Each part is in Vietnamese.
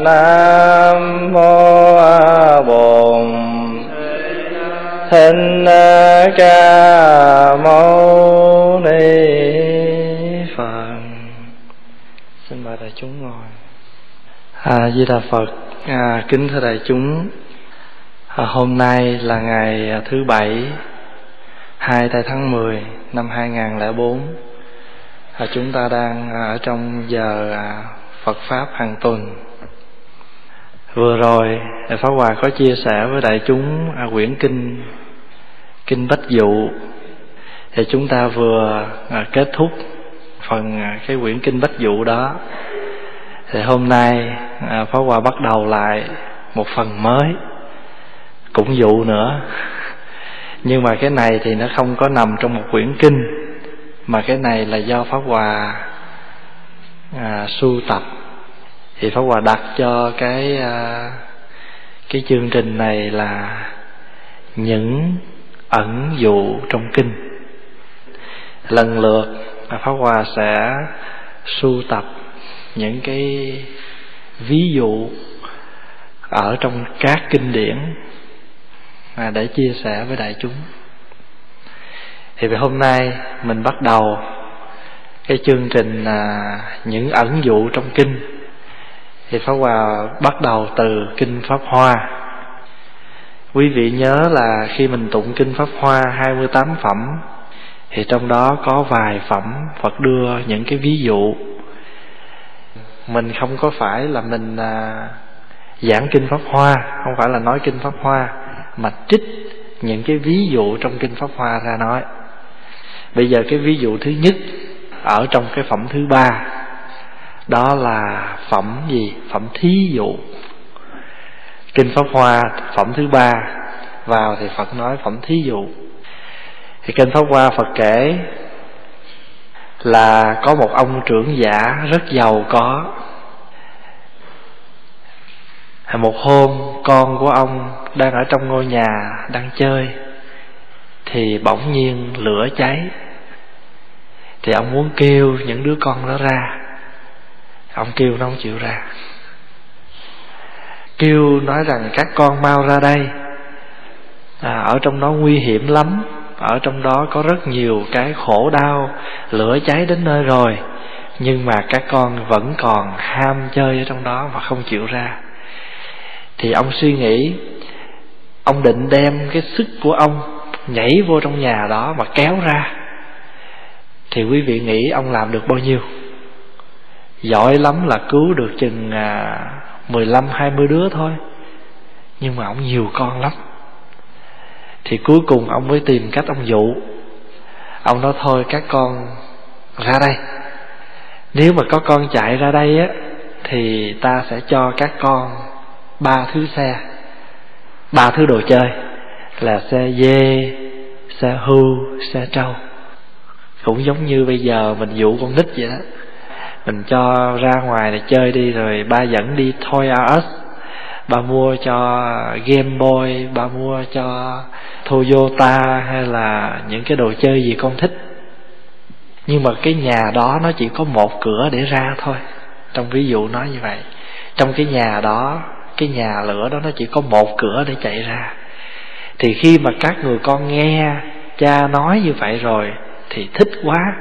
Nam mô Bổn Thích Ca Mâu Ni Phật. Xin mời đại chúng ngồi. À, Di Đà Phật, à, kính thưa đại chúng. À, hôm nay là ngày à, thứ bảy, hai tây tháng 10 năm 2004. À, chúng ta đang à, ở trong giờ à, Phật pháp hàng tuần Vừa rồi Pháp Hòa có chia sẻ với đại chúng à, quyển kinh Kinh Bách Dụ. Thì chúng ta vừa à, kết thúc phần à, cái quyển kinh Bách Dụ đó. Thì hôm nay à, Pháp Hòa bắt đầu lại một phần mới Cũng dụ nữa. Nhưng mà cái này thì nó không có nằm trong một quyển kinh Mà cái này là do Pháp Hòa à, sưu tập thì pháp hòa đặt cho cái à, cái chương trình này là những ẩn dụ trong kinh. Lần lượt pháp hòa sẽ sưu tập những cái ví dụ ở trong các kinh điển à, để chia sẻ với đại chúng. Thì về hôm nay mình bắt đầu cái chương trình là những ẩn dụ trong kinh thì Pháp Hòa bắt đầu từ Kinh Pháp Hoa. Quý vị nhớ là khi mình tụng Kinh Pháp Hoa 28 phẩm Thì trong đó có vài phẩm Phật đưa những cái ví dụ. Mình không có phải là mình à, giảng Kinh Pháp Hoa Không phải là nói Kinh Pháp Hoa Mà trích những cái ví dụ trong Kinh Pháp Hoa ra nói. Bây giờ cái ví dụ thứ nhất Ở trong cái phẩm thứ ba đó là phẩm gì? Phẩm thí dụ. Kinh pháp hoa, phẩm thứ ba. Vào thì phật nói phẩm thí dụ. Thì kinh pháp hoa phật kể là có một ông trưởng giả rất giàu có. Một hôm, con của ông đang ở trong ngôi nhà đang chơi, thì bỗng nhiên lửa cháy. Thì ông muốn kêu những đứa con đó ra ông kêu nó không chịu ra. Kêu nói rằng các con mau ra đây. À, ở trong đó nguy hiểm lắm. Ở trong đó có rất nhiều cái khổ đau lửa cháy đến nơi rồi. Nhưng mà các con vẫn còn ham chơi ở trong đó và không chịu ra. Thì ông suy nghĩ ông định đem cái sức của ông nhảy vô trong nhà đó mà kéo ra. Thì quý vị nghĩ ông làm được bao nhiêu? Giỏi lắm là cứu được chừng à, 15 20 đứa thôi. Nhưng mà ông nhiều con lắm. Thì cuối cùng ông mới tìm cách ông dụ. Ông nói thôi các con ra đây. Nếu mà có con chạy ra đây á thì ta sẽ cho các con ba thứ xe. Ba thứ đồ chơi là xe dê xe hưu xe trâu. Cũng giống như bây giờ mình dụ con nít vậy đó mình cho ra ngoài để chơi đi, rồi ba dẫn đi Toys R Us. Ba mua cho Game Boy, ba mua cho Toyota hay là những cái đồ chơi gì con thích. Nhưng mà cái nhà đó nó chỉ có một cửa để ra thôi. Trong ví dụ nói như vậy. Trong cái nhà đó, cái nhà lửa đó nó chỉ có một cửa để chạy ra. Thì khi mà các người con nghe cha nói như vậy rồi, thì thích quá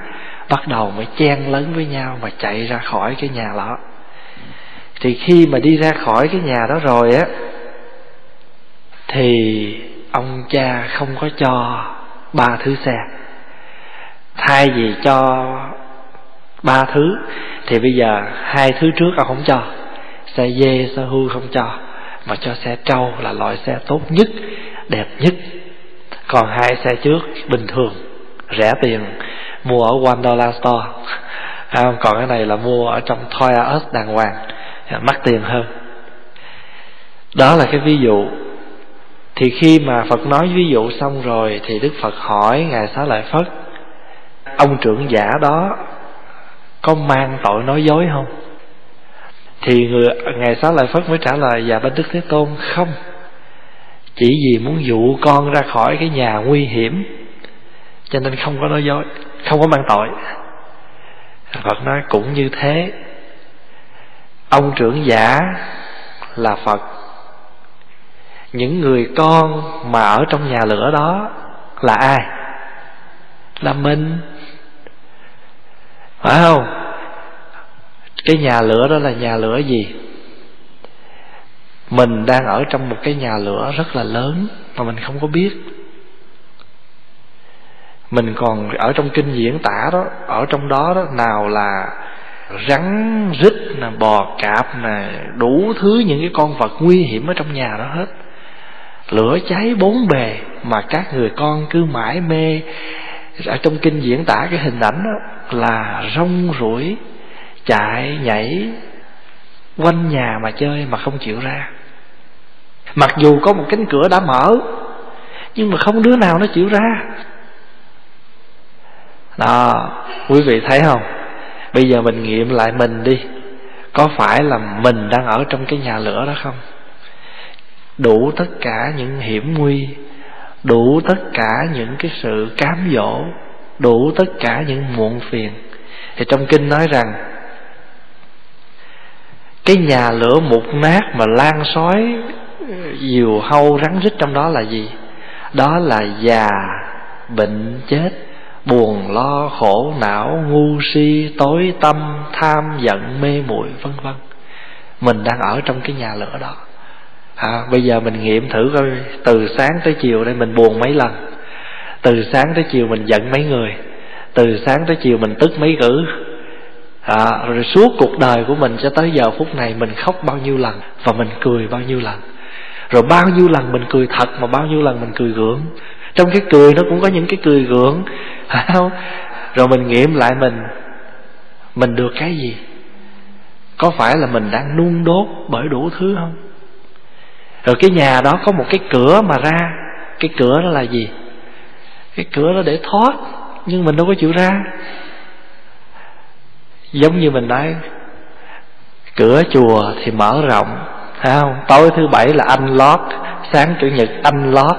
bắt đầu mới chen lấn với nhau mà chạy ra khỏi cái nhà đó. Thì khi mà đi ra khỏi cái nhà đó rồi á, thì ông cha không có cho ba thứ xe. Thay vì cho ba thứ, thì bây giờ hai thứ trước ông không cho, xe dê, xe hưu không cho, mà cho xe trâu là loại xe tốt nhất, đẹp nhất. Còn hai xe trước bình thường, rẻ tiền mua ở one dollar store. À, còn cái này là mua ở trong Toys R Us đàng hoàng à, mắc tiền hơn. Đó là cái ví dụ. Thì khi mà Phật nói ví dụ xong rồi thì Đức Phật hỏi ngài Xá Lợi Phất ông trưởng giả đó có mang tội nói dối không? Thì người ngài Xá Lợi Phất mới trả lời dạ bên Đức Thế Tôn không. Chỉ vì muốn dụ con ra khỏi cái nhà nguy hiểm cho nên không có nói dối không có mang tội. Phật nói cũng như thế. Ông trưởng giả là phật. Những người con mà ở trong nhà lửa đó là ai? Là mình. Phải không? Cái nhà lửa đó là nhà lửa gì? Mình đang ở trong một cái nhà lửa rất là lớn mà mình không có biết mình còn ở trong kinh diễn tả đó, ở trong đó đó, nào là rắn rít nè, bò cạp nè, đủ thứ những cái con vật nguy hiểm ở trong nhà đó hết. Lửa cháy bốn bề mà các người con cứ mãi mê. Ở trong kinh diễn tả cái hình ảnh đó là rong ruổi chạy nhảy quanh nhà mà chơi mà không chịu ra. Mặc dù có một cánh cửa đã mở, nhưng mà không đứa nào nó chịu ra đó, quý vị thấy không? Bây giờ mình nghiệm lại mình đi. Có phải là mình đang ở trong cái nhà lửa đó không? Đủ tất cả những hiểm nguy, đủ tất cả những cái sự cám dỗ, đủ tất cả những muộn phiền. Thì trong kinh nói rằng, cái nhà lửa mục nát mà lan sói, diều hâu rắn rít trong đó là gì? Đó là già bệnh chết buồn lo khổ não ngu si tối tâm tham giận mê muội vân vân. Mình đang ở trong cái nhà lửa đó. À, bây giờ mình nghiệm thử coi từ sáng tới chiều đây mình buồn mấy lần. Từ sáng tới chiều mình giận mấy người. Từ sáng tới chiều mình tức mấy cử. À, rồi suốt cuộc đời của mình cho tới giờ phút này mình khóc bao nhiêu lần và mình cười bao nhiêu lần. Rồi bao nhiêu lần mình cười thật mà bao nhiêu lần mình cười gượng trong cái cười nó cũng có những cái cười gượng. Phải không? Rồi mình nghiệm lại mình. Mình được cái gì? Có phải là mình đang nung đốt bởi đủ thứ không? Rồi cái nhà đó có một cái cửa mà ra. Cái cửa đó là gì? Cái cửa đó để thoát, nhưng mình đâu có chịu ra. Giống như mình nói, cửa chùa thì mở rộng, phải không? Tối thứ bảy là anh lót sáng chủ nhật anh lót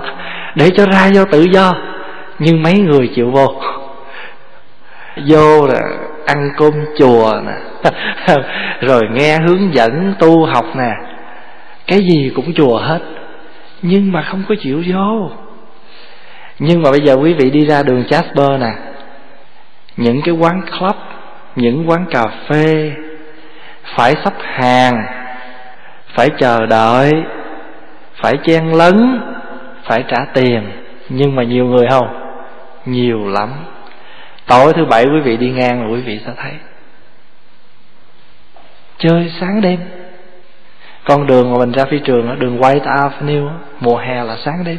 để cho ra vô tự do. Nhưng mấy người chịu vô. Vô là ăn cơm chùa nè. Rồi nghe hướng dẫn tu học nè. Cái gì cũng chùa hết. Nhưng mà không có chịu vô. Nhưng mà bây giờ quý vị đi ra đường Jasper nè. Những cái quán club, những quán cà phê phải sắp hàng, phải chờ đợi, phải chen lấn phải trả tiền. Nhưng mà nhiều người không? Nhiều lắm. Tối thứ bảy quý vị đi ngang là quý vị sẽ thấy. Chơi sáng đêm. Con đường mà mình ra phi trường đường White Avenue mùa hè là sáng đêm.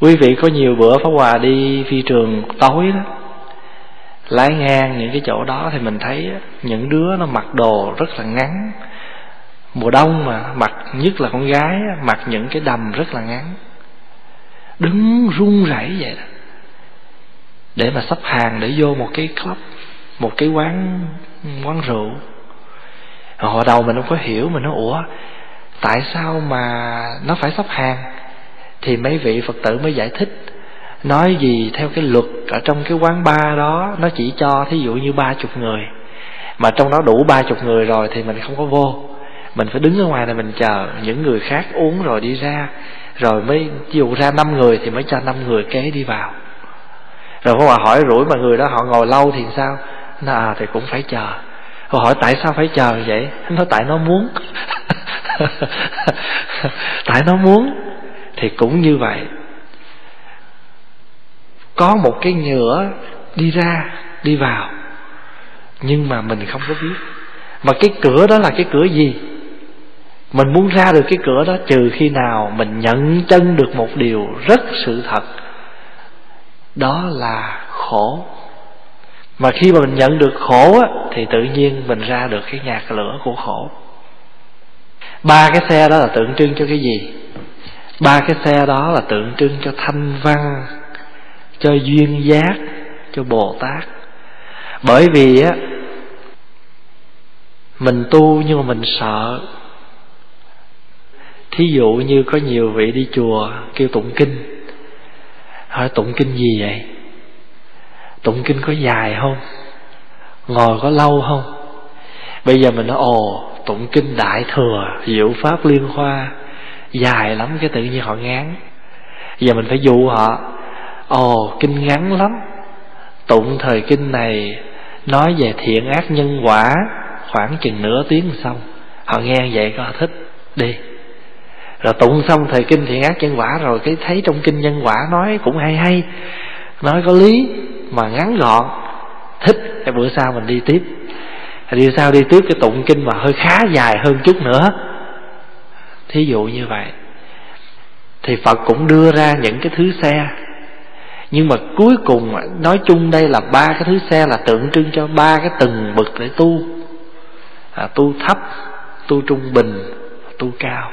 Quý vị có nhiều bữa phá hòa đi phi trường tối đó. Lái ngang những cái chỗ đó thì mình thấy những đứa nó mặc đồ rất là ngắn mùa đông mà, mặc nhất là con gái mặc những cái đầm rất là ngắn. Đứng run rẩy vậy đó. Để mà sắp hàng để vô một cái club, một cái quán quán rượu. Hồi đầu mình không có hiểu, mình nói, ủa, tại sao mà nó phải sắp hàng? Thì mấy vị phật tử mới giải thích, nói gì theo cái luật ở trong cái quán bar đó, nó chỉ cho thí dụ như ba chục người. Mà trong đó đủ ba chục người rồi thì mình không có vô mình phải đứng ở ngoài này mình chờ những người khác uống rồi đi ra, rồi mới dù ra năm người thì mới cho năm người kế đi vào. Rồi họ hỏi rủi mà người đó họ ngồi lâu thì sao? Nó à thì cũng phải chờ. Họ hỏi, tại sao phải chờ vậy? Nó tại nó muốn. Tại nó muốn. Thì cũng như vậy. Có một cái nhựa đi ra, đi vào, nhưng mà mình không có biết. Mà cái cửa đó là cái cửa gì? Mình muốn ra được cái cửa đó trừ khi nào mình nhận chân được một điều rất sự thật. Đó là khổ. Mà khi mà mình nhận được khổ á, thì tự nhiên mình ra được cái nhạc lửa của khổ. Ba cái xe đó là tượng trưng cho cái gì? Ba cái xe đó là tượng trưng cho thanh văn cho duyên giác cho bồ tát. Bởi vì á mình tu nhưng mà mình sợ thí dụ như có nhiều vị đi chùa kêu tụng kinh. Hỏi, tụng kinh gì vậy? Tụng kinh có dài không? Ngồi có lâu không? Bây giờ mình nói, ồ, tụng kinh đại thừa, diệu pháp liên hoa dài lắm cái tự nhiên họ ngán. Giờ mình phải dụ họ, ồ, kinh ngắn lắm. Tụng thời kinh này nói về thiện ác nhân quả khoảng chừng nửa tiếng xong. Họ nghe vậy có thích đi rồi tụng xong thời kinh thiện ác nhân quả rồi cái thấy trong kinh nhân quả nói cũng hay hay. Nói có lý mà ngắn gọn. Thích cái bữa sau mình đi tiếp. Đi sau đi tiếp cái tụng kinh mà hơi khá dài hơn chút nữa. Thí dụ như vậy. Thì phật cũng đưa ra những cái thứ xe. Nhưng mà cuối cùng nói chung đây là ba cái thứ xe là tượng trưng cho ba cái từng bậc để tu. À, tu thấp tu trung bình tu cao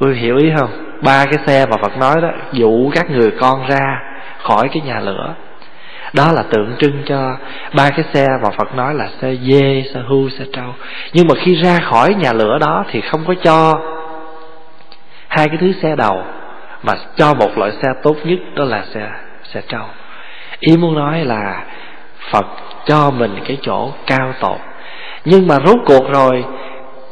quý hiểu ý không? Ba cái xe mà phật nói đó dụ các người con ra khỏi cái nhà lửa. Đó là tượng trưng cho ba cái xe mà Phật nói là xe dê, xe hưu, xe trâu. Nhưng mà khi ra khỏi nhà lửa đó Thì không có cho Hai cái thứ xe đầu Mà cho một loại xe tốt nhất Đó là xe xe trâu. Ý muốn nói là Phật cho mình cái chỗ cao tột. Nhưng mà rốt cuộc rồi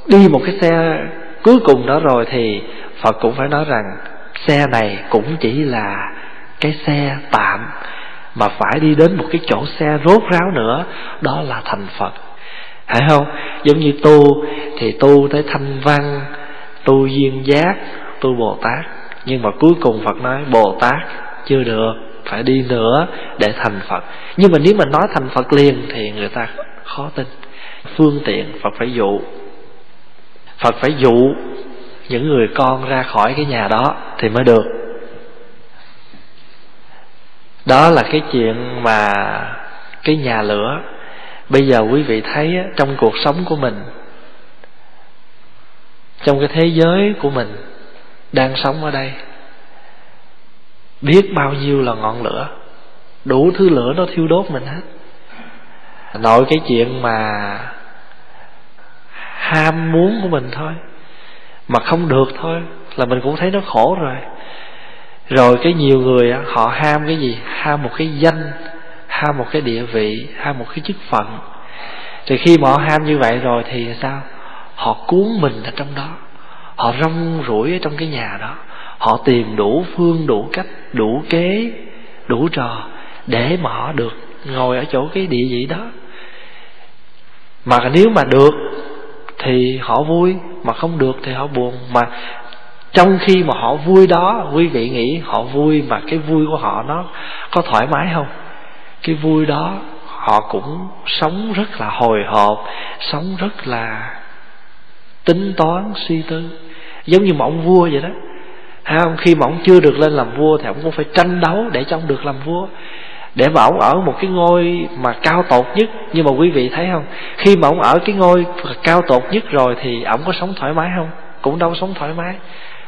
Đi một cái xe cuối cùng đó rồi Thì Phật cũng phải nói rằng, Xe này cũng chỉ là Cái xe tạm mà phải đi đến một cái chỗ xe rốt ráo nữa, đó là thành phật. Phải không? Giống như tu thì tu tới thanh văn, tu duyên giác, tu bồ tát. Nhưng mà cuối cùng phật nói, bồ tát chưa được, phải đi nữa để thành phật. Nhưng mà nếu mà nói thành phật liền thì người ta khó tin. Phương tiện phật phải dụ phật phải dụ những người con ra khỏi cái nhà đó thì mới được. Đó là cái chuyện mà cái nhà lửa. Bây giờ quý vị thấy trong cuộc sống của mình, trong cái thế giới của mình đang sống ở đây, biết bao nhiêu là ngọn lửa. Đủ thứ lửa nó thiêu đốt mình hết. Nội cái chuyện mà ham muốn của mình thôi. Mà không được thôi, là mình cũng thấy nó khổ rồi. Rồi cái nhiều người họ ham cái gì? Ham một cái danh, ham một cái địa vị, ham một cái chức phận. Thì khi mà họ ham như vậy rồi thì sao? Họ cuốn mình ở trong đó. Họ rong rủi ở trong cái nhà đó. Họ tìm đủ phương, đủ cách, đủ kế, đủ trò để mà họ được ngồi ở chỗ cái địa vị đó. Mà nếu mà được thì họ vui, mà không được thì họ buồn. Mà trong khi mà họ vui đó, quý vị nghĩ họ vui mà cái vui của họ nó có thoải mái không? Cái vui đó họ cũng sống rất là hồi hộp, sống rất là tính toán, suy tư. Giống như mà ông vua vậy đó. Không khi mà ông chưa được lên làm vua thì ông cũng phải tranh đấu để cho ông được làm vua để mà ông ở một cái ngôi mà cao tột nhất nhưng mà quý vị thấy không? Khi mà ông ở cái ngôi cao tột nhất rồi thì ông có sống thoải mái không? Cũng đâu sống thoải mái.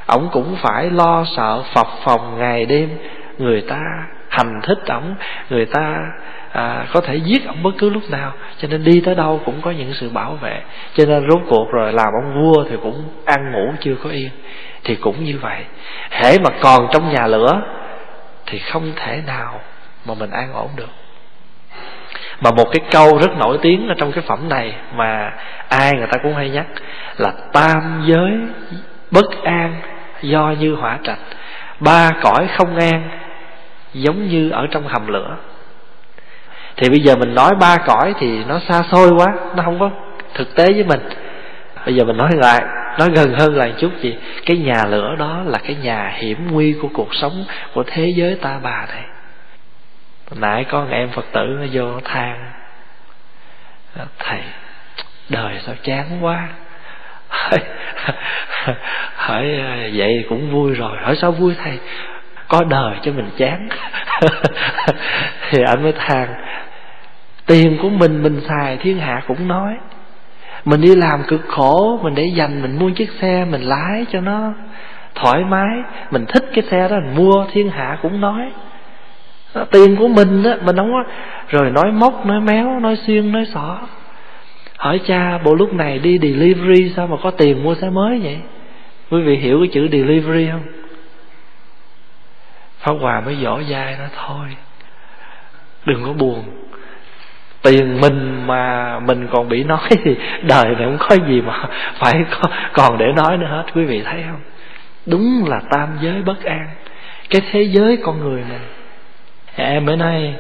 Ổng cũng phải lo sợ phập phòng ngày đêm. Người ta hành thích ổng người ta à, có thể giết ổng bất cứ lúc nào. Cho nên đi tới đâu cũng có những sự bảo vệ. Cho nên rốt cuộc rồi làm ông vua thì cũng ăn ngủ chưa có yên. Thì cũng như vậy. Hễ mà còn trong nhà lửa thì không thể nào mà mình an ổn được. Mà một cái câu rất nổi tiếng ở trong cái phẩm này mà ai người ta cũng hay nhắc là tam giới bất an do như hỏa trạch, ba cõi không an giống như ở trong hầm lửa. Thì bây giờ mình nói ba cõi thì nó xa xôi quá, nó không có thực tế với mình. Bây giờ mình nói lại, nói gần hơn là chút gì cái nhà lửa đó là cái nhà hiểm nguy của cuộc sống của thế giới ta bà này nãy có một em phật tử nó vô nó than. Thầy, đời sao chán quá. Hỏi vậy cũng vui rồi. Hỏi sao vui thầy? Có đời cho mình chán. Thì anh mới than, tiền của mình mình xài, thiên hạ cũng nói. Mình đi làm cực khổ, mình để dành, mình mua chiếc xe, mình lái cho nó thoải mái. Mình thích cái xe đó, mình mua, thiên hạ cũng nói tiền của mình đó mình không có rồi nói móc, nói méo, nói xuyên nói xỏ. Hỏi cha, bộ lúc này đi delivery sao mà có tiền mua xe mới vậy? Quý vị hiểu cái chữ delivery không? Pháp hòa mới dỗ dai nó thôi, đừng có buồn. Tiền mình mà mình còn bị nói thì đời này không có gì mà phải còn để nói nữa hết. Quý vị thấy không? Đúng là tam giới bất an. Cái thế giới con người em mới nói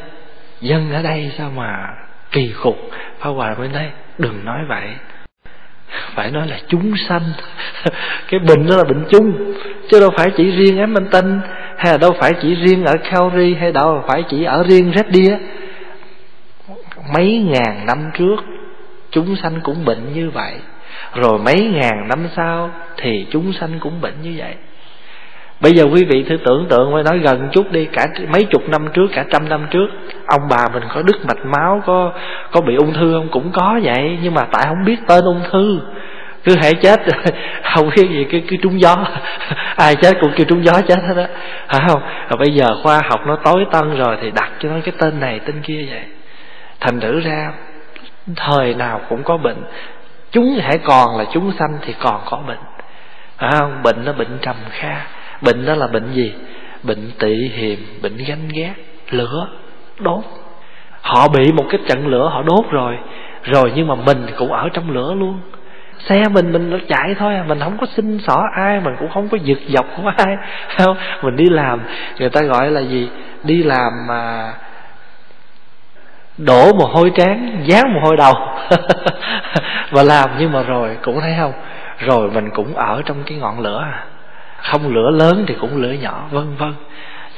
dân ở đây sao mà kỳ cục phá Hòa mới nói đừng nói vậy. Phải nói là chúng sanh cái bệnh đó là bệnh chung, chứ đâu phải chỉ riêng em minh tinh hay là đâu phải chỉ riêng ở Calgary, hay đâu phải chỉ ở riêng Red Deer. Mấy ngàn năm trước, chúng sanh cũng bệnh như vậy. Rồi mấy ngàn năm sau, thì chúng sanh cũng bệnh như vậy. Bây giờ quý vị thử tưởng tượng phải nói gần chút đi Cả mấy chục năm trước, cả trăm năm trước Ông bà mình có đứt mạch máu Có có bị ung thư không? Cũng có vậy Nhưng mà tại không biết tên ung thư. Cứ hãy chết Không biết gì cứ, cứ trúng gió. Ai chết cũng kêu trúng gió chết hết đó Phải không? Rồi bây giờ khoa học nó tối tân rồi Thì đặt cho nó cái tên này tên kia vậy. Thành thử ra Thời nào cũng có bệnh. Chúng hãy còn là chúng sanh Thì còn có bệnh. Phải không? Bệnh nó bệnh trầm kha bệnh đó là bệnh gì? Bệnh tị hiềm, bệnh ganh ghét lửa, đốt. Họ bị một cái trận lửa, họ đốt rồi. Rồi nhưng mà mình cũng ở trong lửa luôn. Xe mình mình nó chạy thôi à. Mình không có xin xỏ ai, mình cũng không có giật dọc của ai. Không? Mình đi làm, người ta gọi là gì? Đi làm mà đổ mồ hôi trán dán mồ hôi đầu. Và làm nhưng mà rồi, cũng thấy không? Rồi mình cũng ở trong cái ngọn lửa à không lửa lớn thì cũng lửa nhỏ vân vân.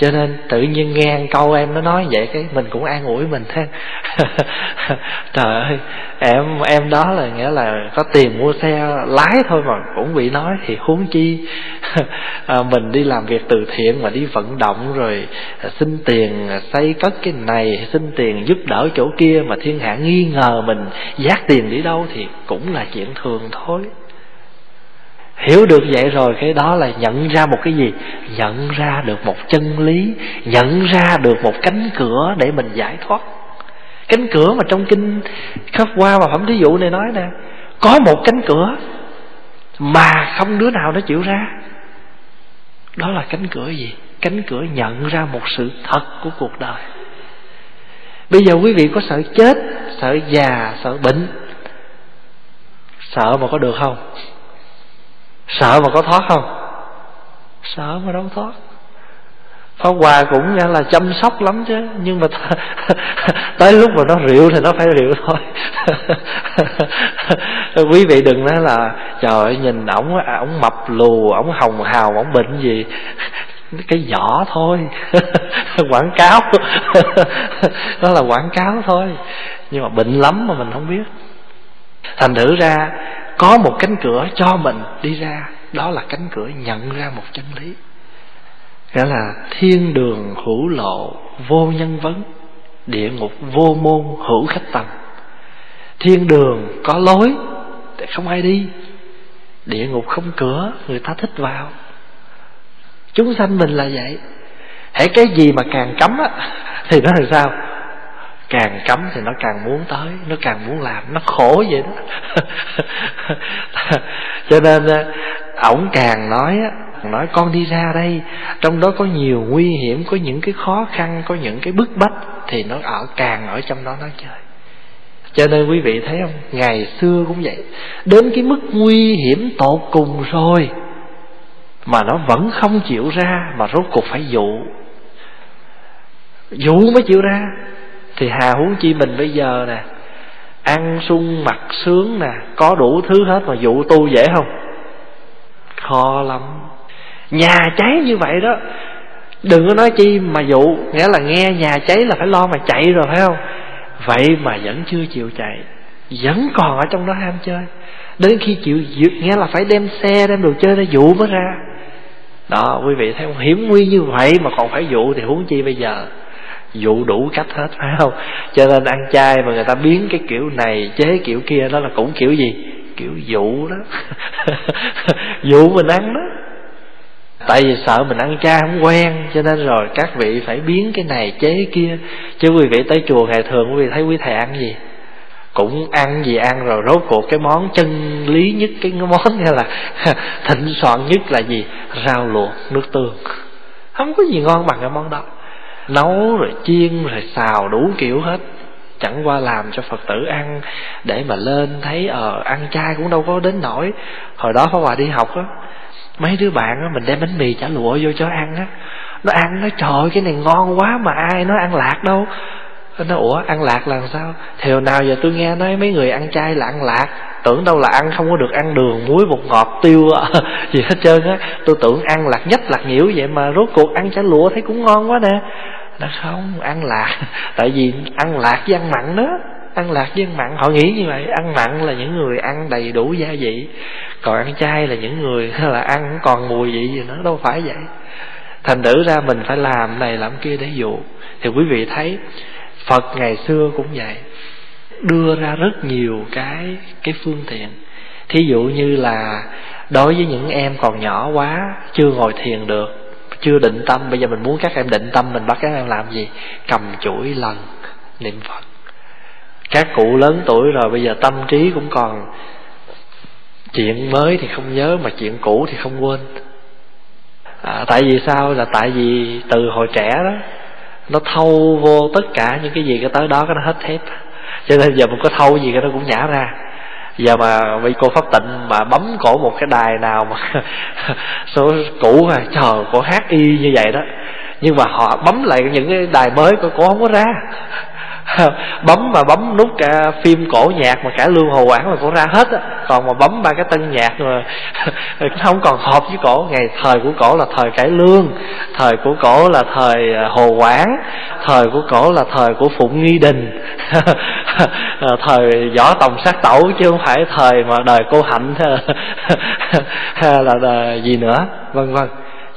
Cho nên tự nhiên nghe câu em nó nói vậy cái mình cũng an ủi mình thế trời ơi em em đó là nghĩa là có tiền mua xe lái thôi mà cũng bị nói thì huống chi à, mình đi làm việc từ thiện mà đi vận động rồi xin tiền xây cất cái này xin tiền giúp đỡ chỗ kia mà thiên hạ nghi ngờ mình giác tiền đi đâu thì cũng là chuyện thường thôi hiểu được vậy rồi, cái đó là nhận ra một cái gì? Nhận ra được một chân lý, nhận ra được một cánh cửa để mình giải thoát. Cánh cửa mà trong kinh khắp qua và phẩm thí dụ này nói nè, có một cánh cửa mà không đứa nào nó chịu ra. Đó là cánh cửa gì? Cánh cửa nhận ra một sự thật của cuộc đời. Bây giờ quý vị có sợ chết, sợ già, sợ bệnh, sợ mà có được không? Sợ mà có thoát không? Sợ mà đâu thoát. Pháp Hòa cũng nghe là chăm sóc lắm chứ Nhưng mà tới lúc mà nó rượu thì nó phải rượu thôi. Quý vị đừng nói là Trời ơi nhìn ổng ổng mập lù ổng hồng hào ổng bệnh gì. Cái vỏ thôi. Quảng cáo. Đó là quảng cáo thôi. Nhưng mà bệnh lắm mà mình không biết. Thành thử ra có một cánh cửa cho mình đi ra, đó là cánh cửa nhận ra một chân lý. Nghĩa là thiên đường hữu lộ, vô nhân vấn, địa ngục vô môn, hữu khách tầm thiên đường có lối để không ai đi. Địa ngục không cửa, người ta thích vào. Chúng sanh mình là vậy. Hãy cái gì mà càng cấm á, thì nó là sao? Càng cấm thì nó càng muốn tới, nó càng muốn làm, nó khổ vậy đó. Cho nên ổng càng nói nói con đi ra đây, trong đó có nhiều nguy hiểm, có những cái khó khăn, có những cái bức bách thì nó ở càng ở trong đó nó chơi. Cho nên quý vị thấy không? Ngày xưa cũng vậy. Đến cái mức nguy hiểm tột cùng rồi, mà nó vẫn không chịu ra, mà rốt cuộc phải dụ. Dụ mới chịu ra thì hà huống chi mình bây giờ nè, ăn sung mặc sướng nè, có đủ thứ hết mà dụ tu dễ không? Khó lắm. Nhà cháy như vậy đó, đừng có nói chi mà dụ, nghĩa là nghe nhà cháy là phải lo mà chạy rồi, phải không? Vậy mà vẫn chưa chịu chạy, vẫn còn ở trong đó ham chơi. Đến khi chịu nghe là phải đem xe, đem đồ chơi ra dụ mới ra. Đó, quý vị thấy không? Hiểm nguy như vậy mà còn phải dụ thì huống chi bây giờ? Dụ đủ cách hết, phải không? Cho nên ăn chay mà người ta biến cái kiểu này, chế kiểu kia đó là cũng kiểu gì? Kiểu dụ đó. Dụ mình ăn đó. Tại vì sợ mình ăn chay không quen, cho nên rồi các vị phải biến cái này, chế cái kia. Chứ quý vị tới chùa ngày thường, quý vị thấy quý thầy ăn gì? Cũng ăn gì ăn rồi rốt cuộc cái món chân lý nhất, cái món hay là thịnh soạn nhất là gì? Rau luộc, nước tương. Không có gì ngon bằng cái món đó nấu rồi chiên rồi xào đủ kiểu hết. Chẳng qua làm cho phật tử ăn để mà lên thấy ờ ăn chay cũng đâu có đến nổi hồi đó pháp hòa đi học á, mấy đứa bạn á, mình đem bánh mì chả lụa vô cho ăn á. Nó ăn, nó trời, cái này ngon quá mà ai nói ăn lạc đâu. Nó ủa, ăn lạc là sao? Thì hồi nào giờ tôi nghe nói mấy người ăn chay là ăn lạc. Tưởng đâu là ăn không có được ăn đường, muối, bột ngọt, tiêu à, gì hết trơn á. Tôi tưởng ăn lạc nhất, lạc nhiễu vậy mà rốt cuộc ăn chả lụa thấy cũng ngon quá nè nó không ăn lạc. Tại vì ăn lạc với ăn mặn đó. Ăn lạc với ăn mặn. Họ nghĩ như vậy. Ăn mặn là những người ăn đầy đủ gia vị. Còn ăn chay là những người là ăn còn mùi vị gì nữa. Đâu phải vậy. Thành thử ra mình phải làm này, làm kia để dụ. Thì quý vị thấy, phật ngày xưa cũng vậy. Đưa ra rất nhiều cái cái phương tiện. Thí dụ như là đối với những em còn nhỏ quá, chưa ngồi thiền được chưa định tâm bây giờ mình muốn các em định tâm mình bắt các em làm gì? Cầm chuỗi lần niệm phật. Các cụ lớn tuổi rồi bây giờ tâm trí cũng còn chuyện mới thì không nhớ mà chuyện cũ thì không quên. À, tại vì sao? Là tại vì từ hồi trẻ đó nó thâu vô tất cả những cái gì cái tới đó cái nó hết thép. Cho nên giờ mình có thâu gì cái nó cũng nhả ra giờ mà mấy cô pháp tịnh mà bấm cổ một cái đài nào mà số cũ mà chờ cổ hát y như vậy đó. Nhưng mà họ bấm lại những cái đài mới của cổ không có ra. bấm mà bấm nút cả phim cổ nhạc mà cả lương hồ quảng mà cũng ra hết á. Còn mà bấm ba cái tân nhạc mà không còn hợp với cổ. Ngày thời của cổ là thời cải lương thời của cổ là thời à, hồ quảng thời của cổ là thời của phụng nghi đình. Ờ, thời võ tòng sát tẩu chứ không phải thời mà đời cô hạnh. Hay là, là gì nữa? Vân vân.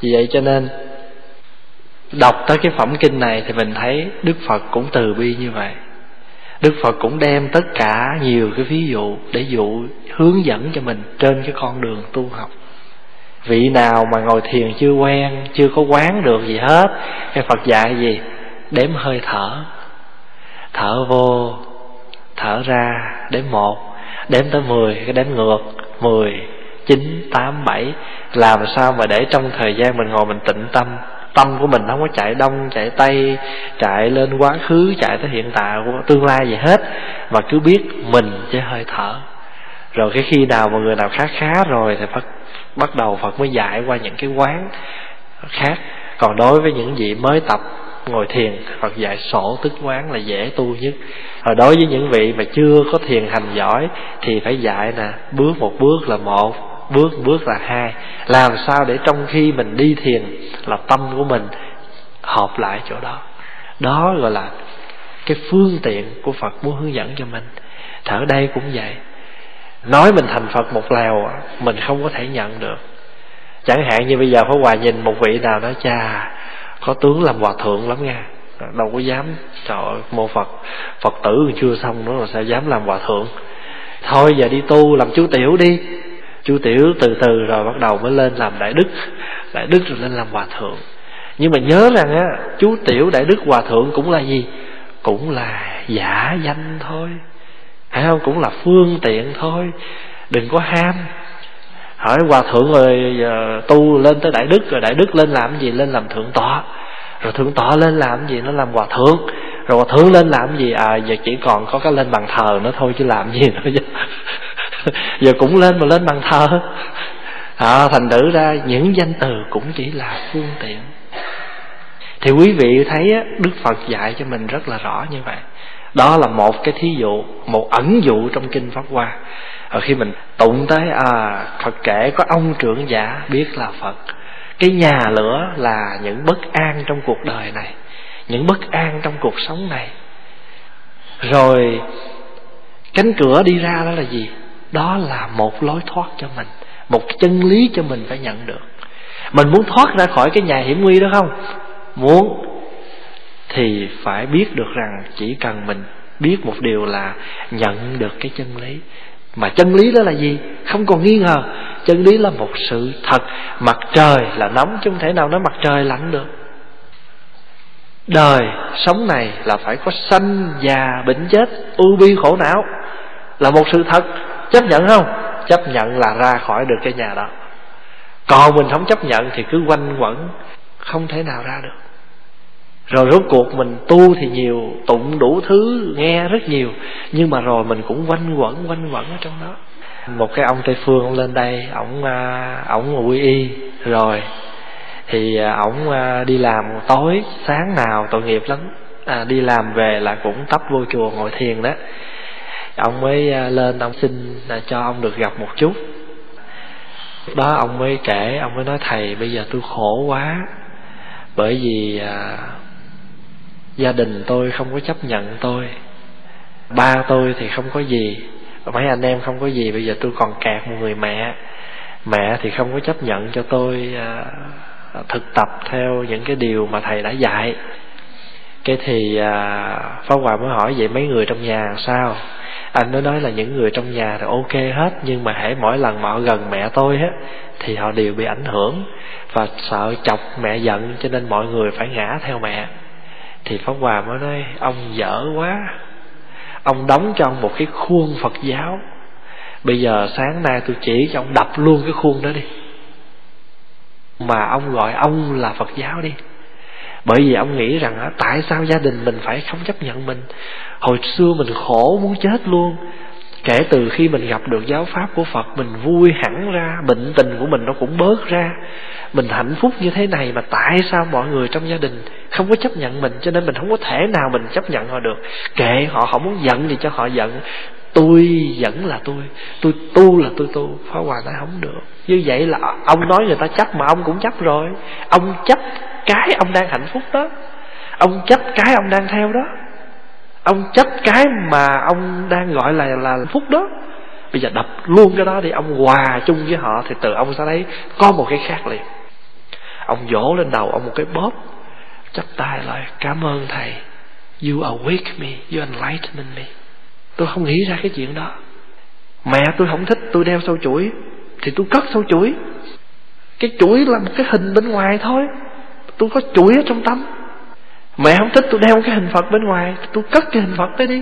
Vì vậy cho nên đọc tới cái phẩm kinh này thì mình thấy đức phật cũng từ bi như vậy. Đức phật cũng đem tất cả nhiều cái ví dụ để dụ, hướng dẫn cho mình trên cái con đường tu học. Vị nào mà ngồi thiền chưa quen, chưa có quán được gì hết, cái phật dạy gì? Đếm hơi thở. Thở vô, thở ra, đếm một, đếm tới mười, cái đếm ngược, mười, chín, tám, bảy. Làm sao mà để trong thời gian mình ngồi mình tịnh tâm? Tâm của mình không có chạy đông, chạy tây, chạy lên quá khứ, chạy tới hiện tại của tương lai gì hết. Mà cứ biết mình chứ hơi thở. Rồi cái khi nào mà người nào khá khá rồi thì Phật bắt đầu Phật mới dạy qua những cái quán khác. Còn đối với những vị mới tập, ngồi thiền, Phật dạy sổ tức quán là dễ tu nhất. Rồi đối với những vị mà chưa có thiền hành giỏi thì phải dạy nè, bước một bước là một bước bước là hai. Làm sao để trong khi mình đi thiền là tâm của mình hợp lại chỗ đó. Đó gọi là cái phương tiện của phật muốn hướng dẫn cho mình. Thở đây cũng vậy. Nói mình thành phật một lèo, mình không có thể nhận được. Chẳng hạn như bây giờ phải hòa nhìn một vị nào đó, cha, có tướng làm hòa thượng lắm nha. Đâu có dám, trời ơi, mô phật phật tử chưa xong nữa rồi sao dám làm hòa thượng. Thôi giờ đi tu, làm chú tiểu đi chú tiểu từ từ rồi bắt đầu mới lên làm đại đức. Đại đức rồi lên làm hòa thượng. Nhưng mà nhớ rằng á, chú tiểu đại đức hòa thượng cũng là gì? Cũng là giả danh thôi. Phải không? Cũng là phương tiện thôi. Đừng có ham. Hỏi hòa thượng rồi giờ tu lên tới đại đức, rồi đại đức lên làm gì? Lên làm thượng tọa. Rồi thượng tọa lên làm gì? Nó làm hòa thượng. Rồi hòa thượng lên làm gì? À giờ chỉ còn có cái lên bàn thờ nó thôi chứ làm gì nữa giờ cũng lên mà lên bằng thờ. À, thành thử ra những danh từ cũng chỉ là phương tiện. Thì quý vị thấy á, đức phật dạy cho mình rất là rõ như vậy. Đó là một cái thí dụ một ẩn dụ trong kinh pháp hoa. Ở khi mình tụng tới à phật kể có ông trưởng giả biết là phật. Cái nhà lửa là những bất an trong cuộc đời này những bất an trong cuộc sống này. Rồi cánh cửa đi ra đó là gì? Đó là một lối thoát cho mình, một chân lý cho mình phải nhận được. Mình muốn thoát ra khỏi cái nhà hiểm nguy đó không? Muốn, thì phải biết được rằng chỉ cần mình biết một điều là nhận được cái chân lý. Mà chân lý đó là gì? Không còn nghi ngờ. Chân lý là một sự thật. Mặt trời là nóng chứ không thể nào nói mặt trời lạnh được. Đời sống này là phải có sanh già bệnh chết ưu bi khổ não là một sự thật chấp nhận không? Chấp nhận là ra khỏi được cái nhà đó. Còn mình không chấp nhận thì cứ quanh quẩn không thể nào ra được. Rồi rốt cuộc mình tu thì nhiều tụng đủ thứ nghe rất nhiều. Nhưng mà rồi mình cũng quanh quẩn quanh quẩn ở trong đó. Một cái ông tây phương ông lên đây ổng à, ổng quy y. Rồi thì à, ổng à, đi làm tối sáng nào tội nghiệp lắm. À, đi làm về là cũng tấp vô chùa ngồi thiền đó ông mới à, lên ông xin là cho ông được gặp một chút. Đó ông mới kể ông mới nói thầy bây giờ tôi khổ quá. Bởi vì à, gia đình tôi không có chấp nhận tôi. Ba tôi thì không có gì. Mấy anh em không có gì. Bây giờ tôi còn kẹt một người mẹ. Mẹ thì không có chấp nhận cho tôi à, thực tập theo những cái điều mà thầy đã dạy. Cái thì à, pháp hòa mới hỏi vậy mấy người trong nhà sao? Anh nó nói là những người trong nhà thì ok hết, nhưng mà hãy mỗi lần mà họ gần mẹ tôi á, thì họ đều bị ảnh hưởng và sợ chọc mẹ giận, cho nên mọi người phải ngã theo mẹ. Thì pháp hòa mới nói, ông dở quá. Ông đóng cho ông một cái khuôn phật giáo. Bây giờ sáng nay tôi chỉ cho ông đập luôn cái khuôn đó đi. Mà ông gọi ông là phật giáo đi bởi vì ông nghĩ rằng á, tại sao gia đình mình phải không chấp nhận mình? Hồi xưa mình khổ muốn chết luôn. Kể từ khi mình gặp được giáo pháp của phật, mình vui hẳn ra, bệnh tình của mình nó cũng bớt ra. Mình hạnh phúc như thế này mà tại sao mọi người trong gia đình không có chấp nhận mình? Cho nên mình không có thể nào mình chấp nhận họ được. Kệ họ họ muốn giận thì cho họ giận tôi vẫn là tôi tôi tu là tôi tu, phá hòa nói không được. Như vậy là ông nói người ta chấp mà ông cũng chấp rồi. Ông chấp cái ông đang hạnh phúc đó. Ông chấp cái ông đang theo đó. Ông chấp cái mà ông đang gọi là là hạnh phúc đó. Bây giờ đập luôn cái đó đi, ông hòa chung với họ thì từ ông sẽ thấy có một cái khác liền. Ông vỗ lên đầu ông một cái bóp, chắp tay lại, cảm ơn thầy. You awake me. You enlighten me tôi không nghĩ ra cái chuyện đó. Mẹ tôi không thích tôi đeo sâu chuỗi, thì tôi cất sâu chuỗi. Cái chuỗi là một cái hình bên ngoài thôi. Tôi có chuỗi ở trong tâm mẹ không thích tôi đeo cái hình phật bên ngoài tôi cất cái hình phật đấy đi.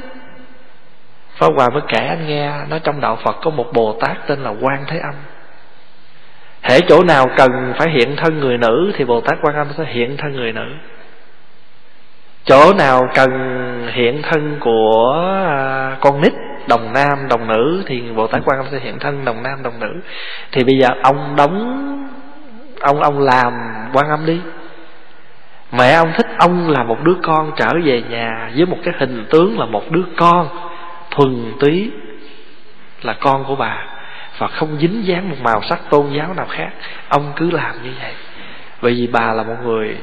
Pháp Hòa mới kể anh nghe, Nói trong đạo Phật có một Bồ Tát tên là Quan Thế Âm. Hễ chỗ nào cần phải hiện thân người nữ, Thì Bồ Tát Quan Âm sẽ hiện thân người nữ chỗ nào cần hiện thân của à, con nít, đồng nam, đồng nữ, thì bồ tát quan âm sẽ hiện thân đồng nam, đồng nữ. Thì bây giờ ông đóng, ông ông làm quan âm đi. Mẹ ông thích ông là một đứa con trở về nhà với một cái hình tướng là một đứa con thuần túy là con của bà và không dính dáng một màu sắc tôn giáo nào khác. Ông cứ làm như vậy. Bởi vì bà là một người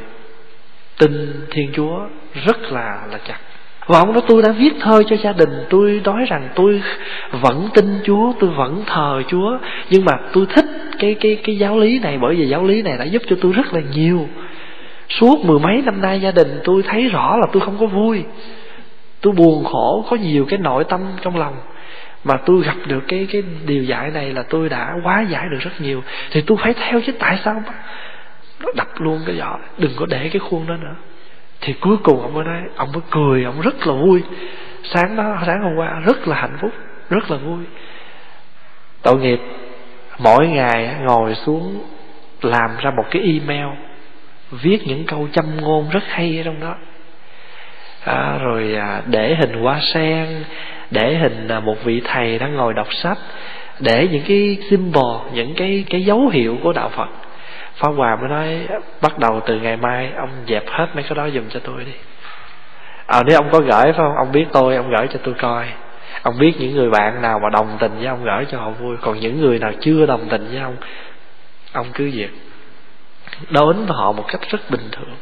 tin thiên chúa rất là là chặt. Và ông nói, tôi đã viết thơ cho gia đình, tôi nói rằng tôi vẫn tin chúa, tôi vẫn thờ chúa, nhưng mà tôi thích cái cái cái giáo lý này bởi vì giáo lý này đã giúp cho tôi rất là nhiều. Suốt mười mấy năm nay gia đình tôi thấy rõ là tôi không có vui. Tôi buồn khổ, có nhiều cái nội tâm trong lòng. Mà tôi gặp được cái cái điều dạy này là tôi đã quá giải được rất nhiều. Thì tôi phải theo chứ, tại sao nó đập luôn cái vỏ đừng có để cái khuôn đó nữa. Thì cuối cùng ông mới nói ông mới cười ông rất là vui. Sáng đó sáng hôm qua rất là hạnh phúc rất là vui. Tội nghiệp mỗi ngày ngồi xuống làm ra một cái email viết những câu châm ngôn rất hay ở trong đó. À, rồi à, để hình hoa sen để hình à, một vị thầy đang ngồi đọc sách để những cái symbol những cái cái dấu hiệu của đạo phật. Pháp Hòa mới nói, Bắt đầu từ ngày mai, Ông dẹp hết mấy cái đó dùm cho tôi đi. À nếu ông có gửi, phải không? Ông biết tôi, ông gửi cho tôi coi. Ông biết những người bạn nào mà đồng tình với ông gửi cho họ vui. Còn những người nào chưa đồng tình với ông Ông cứ việc Đối với họ một cách rất bình thường.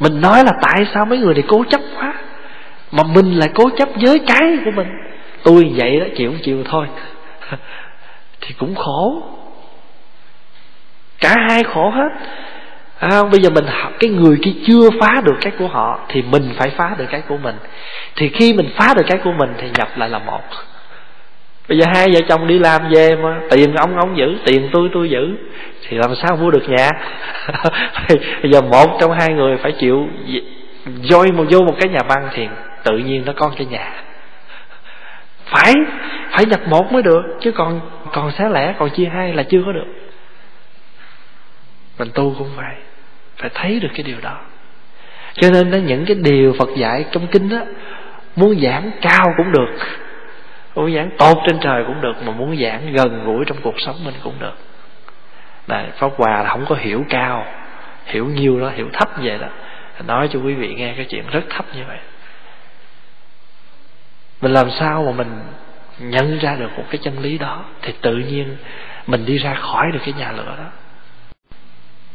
Mình nói là tại sao mấy người này cố chấp quá, Mà mình lại cố chấp với cái của mình? Tôi vậy đó, chịu không chịu thôi. Thì cũng khổ cả hai khổ hết. À, bây giờ mình cái người kia chưa phá được cái của họ thì mình phải phá được cái của mình. Thì khi mình phá được cái của mình thì nhập lại là một. Bây giờ hai vợ chồng đi làm về mà tiền ông ông giữ tiền tôi tôi giữ thì làm sao mua được nhà? Bây giờ một trong hai người phải chịu dôi một vô một cái nhà băng thì tự nhiên nó con cái nhà. Phải phải nhập một mới được chứ còn còn xé lẻ còn chia hai là chưa có được mình tu cũng vậy phải thấy được cái điều đó. Cho nên đó, những cái điều phật dạy trong kinh đó muốn giảng cao cũng được muốn giảng tốt trên trời cũng được mà muốn giảng gần gũi trong cuộc sống mình cũng được. Này, pháp hòa là không có hiểu cao hiểu nhiều đó hiểu thấp vậy đó. Nói cho quý vị nghe cái chuyện rất thấp như vậy. Mình làm sao mà mình nhận ra được một cái chân lý đó thì tự nhiên mình đi ra khỏi được cái nhà lửa đó.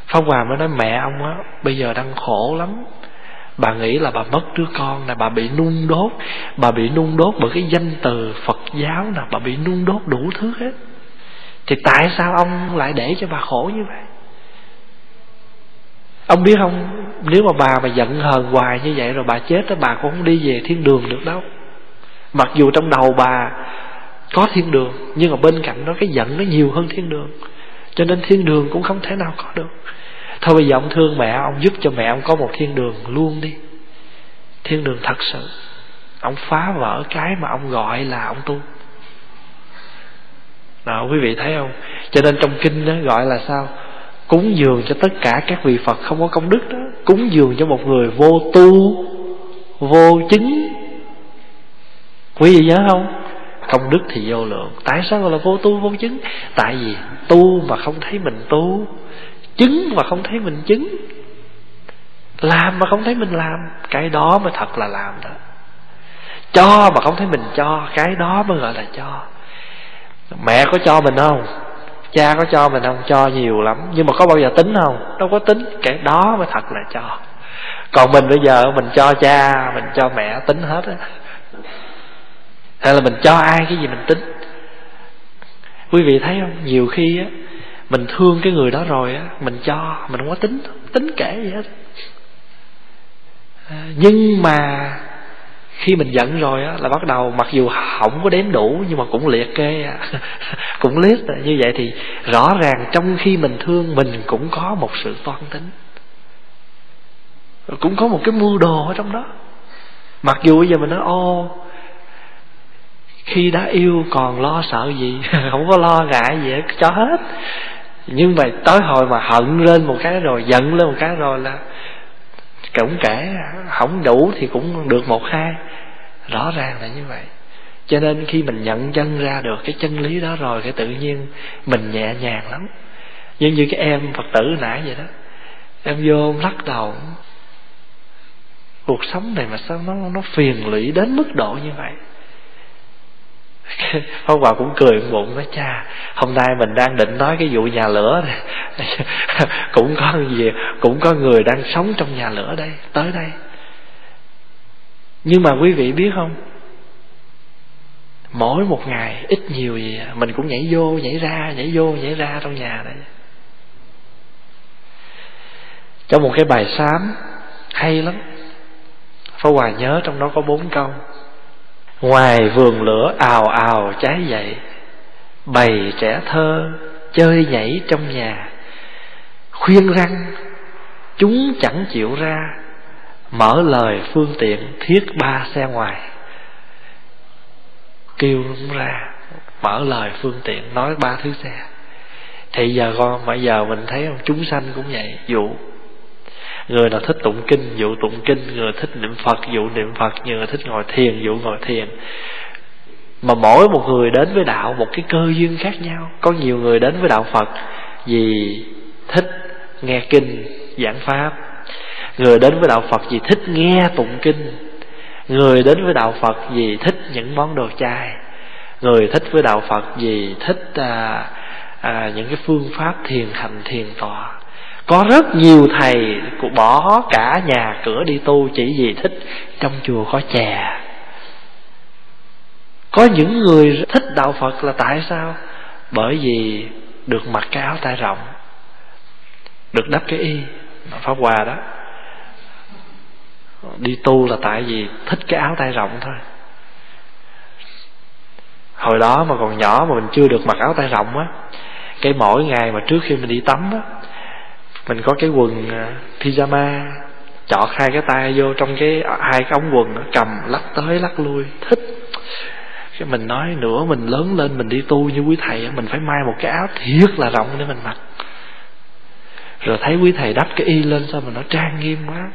Pháp Hòa mới nói, mẹ ông á, Bây giờ đang khổ lắm. Bà nghĩ là bà mất đứa con này Bà bị nung đốt. Bà bị nung đốt bởi cái danh từ Phật giáo nè, Bà bị nung đốt đủ thứ hết. Thì tại sao ông lại để cho bà khổ như vậy? Ông biết không, Nếu mà bà mà giận hờn hoài như vậy Rồi bà chết đó, bà cũng không đi về thiên đường được đâu. Mặc dù trong đầu bà Có thiên đường, Nhưng mà bên cạnh đó cái giận nó nhiều hơn thiên đường. Cho nên thiên đường cũng không thể nào có được. Thôi bây giờ ông thương mẹ, Ông giúp cho mẹ, ông có một thiên đường luôn đi. Thiên đường thật sự. Ông phá vỡ cái mà ông gọi là ông tu. Đó quý vị thấy không? Cho nên trong kinh đó gọi là sao? Cúng dường cho tất cả các vị Phật không có công đức đó. Cúng dường cho một người vô tu, Vô chứng. Quý vị nhớ không? Công đức thì vô lượng. Tại sao gọi là vô tu, vô chứng? Tại vì tu mà không thấy mình tu Chứng mà không thấy mình chứng. Làm mà không thấy mình làm, Cái đó mới thật là làm đó. Cho mà không thấy mình cho, Cái đó mới gọi là cho. Mẹ có cho mình không? Cha có cho mình không? Cho nhiều lắm. Nhưng mà có bao giờ tính không? Đâu có tính. Cái đó mới thật là cho. Còn mình bây giờ, mình cho cha, Mình cho mẹ, tính hết á. Hay là mình cho ai cái gì mình tính? Quý vị thấy không? Nhiều khi á mình thương cái người đó rồi á, mình cho, mình không có tính tính kể gì hết. À, nhưng mà khi mình giận rồi á, là bắt đầu mặc dù không có đếm đủ, nhưng mà cũng liệt kê cũng liệt như vậy thì rõ ràng trong khi mình thương, mình cũng có một sự toan tính. Cũng có một cái mưu đồ ở trong đó. Mặc dù bây giờ mình nói, ô, khi đã yêu còn lo sợ gì? Không có lo ngại gì hết, cho hết nhưng mà tới hồi mà hận lên một cái rồi, giận lên một cái rồi là cũng kể, không đủ thì cũng được một hai. Rõ ràng là như vậy. Cho nên khi mình nhận chân ra được cái chân lý đó rồi, cái tự nhiên mình nhẹ nhàng lắm. Nhưng như cái em phật tử nãy vậy đó. Em vô lắc đầu. Cuộc sống này mà sao nó nó phiền lụy đến mức độ như vậy? hôm Hòa cũng cười bụng nói, cha, Hôm nay mình đang định nói cái vụ nhà lửa này Cũng có gì, Cũng có người đang sống trong nhà lửa đây, Tới đây. Nhưng mà quý vị biết không? Mỗi một ngày, ít nhiều gì, Mình cũng nhảy vô, nhảy ra, Nhảy vô, nhảy ra trong nhà đây. Trong một cái bài sám Hay lắm phó Hòa nhớ trong đó có bốn câu ngoài vườn lửa ào ào cháy dậy, bầy trẻ thơ chơi nhảy trong nhà. Khuyên răng, chúng chẳng chịu ra, mở lời phương tiện thiết ba xe ngoài. Kêu cũng ra, mở lời phương tiện nói ba thứ xe. Thì giờ con bây giờ mình thấy không chúng sanh cũng vậy, dụ người nào thích tụng kinh dụ tụng kinh. Người thích niệm phật dụ niệm phật. Người thích ngồi thiền dụ ngồi thiền. Mà mỗi một người đến với đạo một cái cơ duyên khác nhau. Có nhiều người đến với đạo phật vì thích nghe kinh giảng pháp. Người đến với đạo phật vì thích nghe tụng kinh. Người đến với đạo phật vì thích những món đồ chay. Người thích với đạo phật vì thích à, à, những cái phương pháp thiền hành thiền tọa có rất nhiều thầy bỏ cả nhà cửa đi tu chỉ vì thích trong chùa có chè. Có những người thích đạo phật là tại sao? Bởi vì được mặc cái áo tay rộng, được đắp cái y pháp hòa đó. Đi tu là tại vì thích cái áo tay rộng thôi. Hồi đó mà còn nhỏ mà mình chưa được mặc áo tay rộng á, cái mỗi ngày mà trước khi mình đi tắm á mình có cái quần à, pyjama chọt hai cái tay vô trong cái à, hai cái ống quần cầm lắc tới lắc lui thích. Cái mình nói nữa mình lớn lên mình đi tu như quý thầy mình phải may một cái áo thiệt là rộng để mình mặc. Rồi thấy quý thầy đắp cái y lên sao mà nó trang nghiêm quá.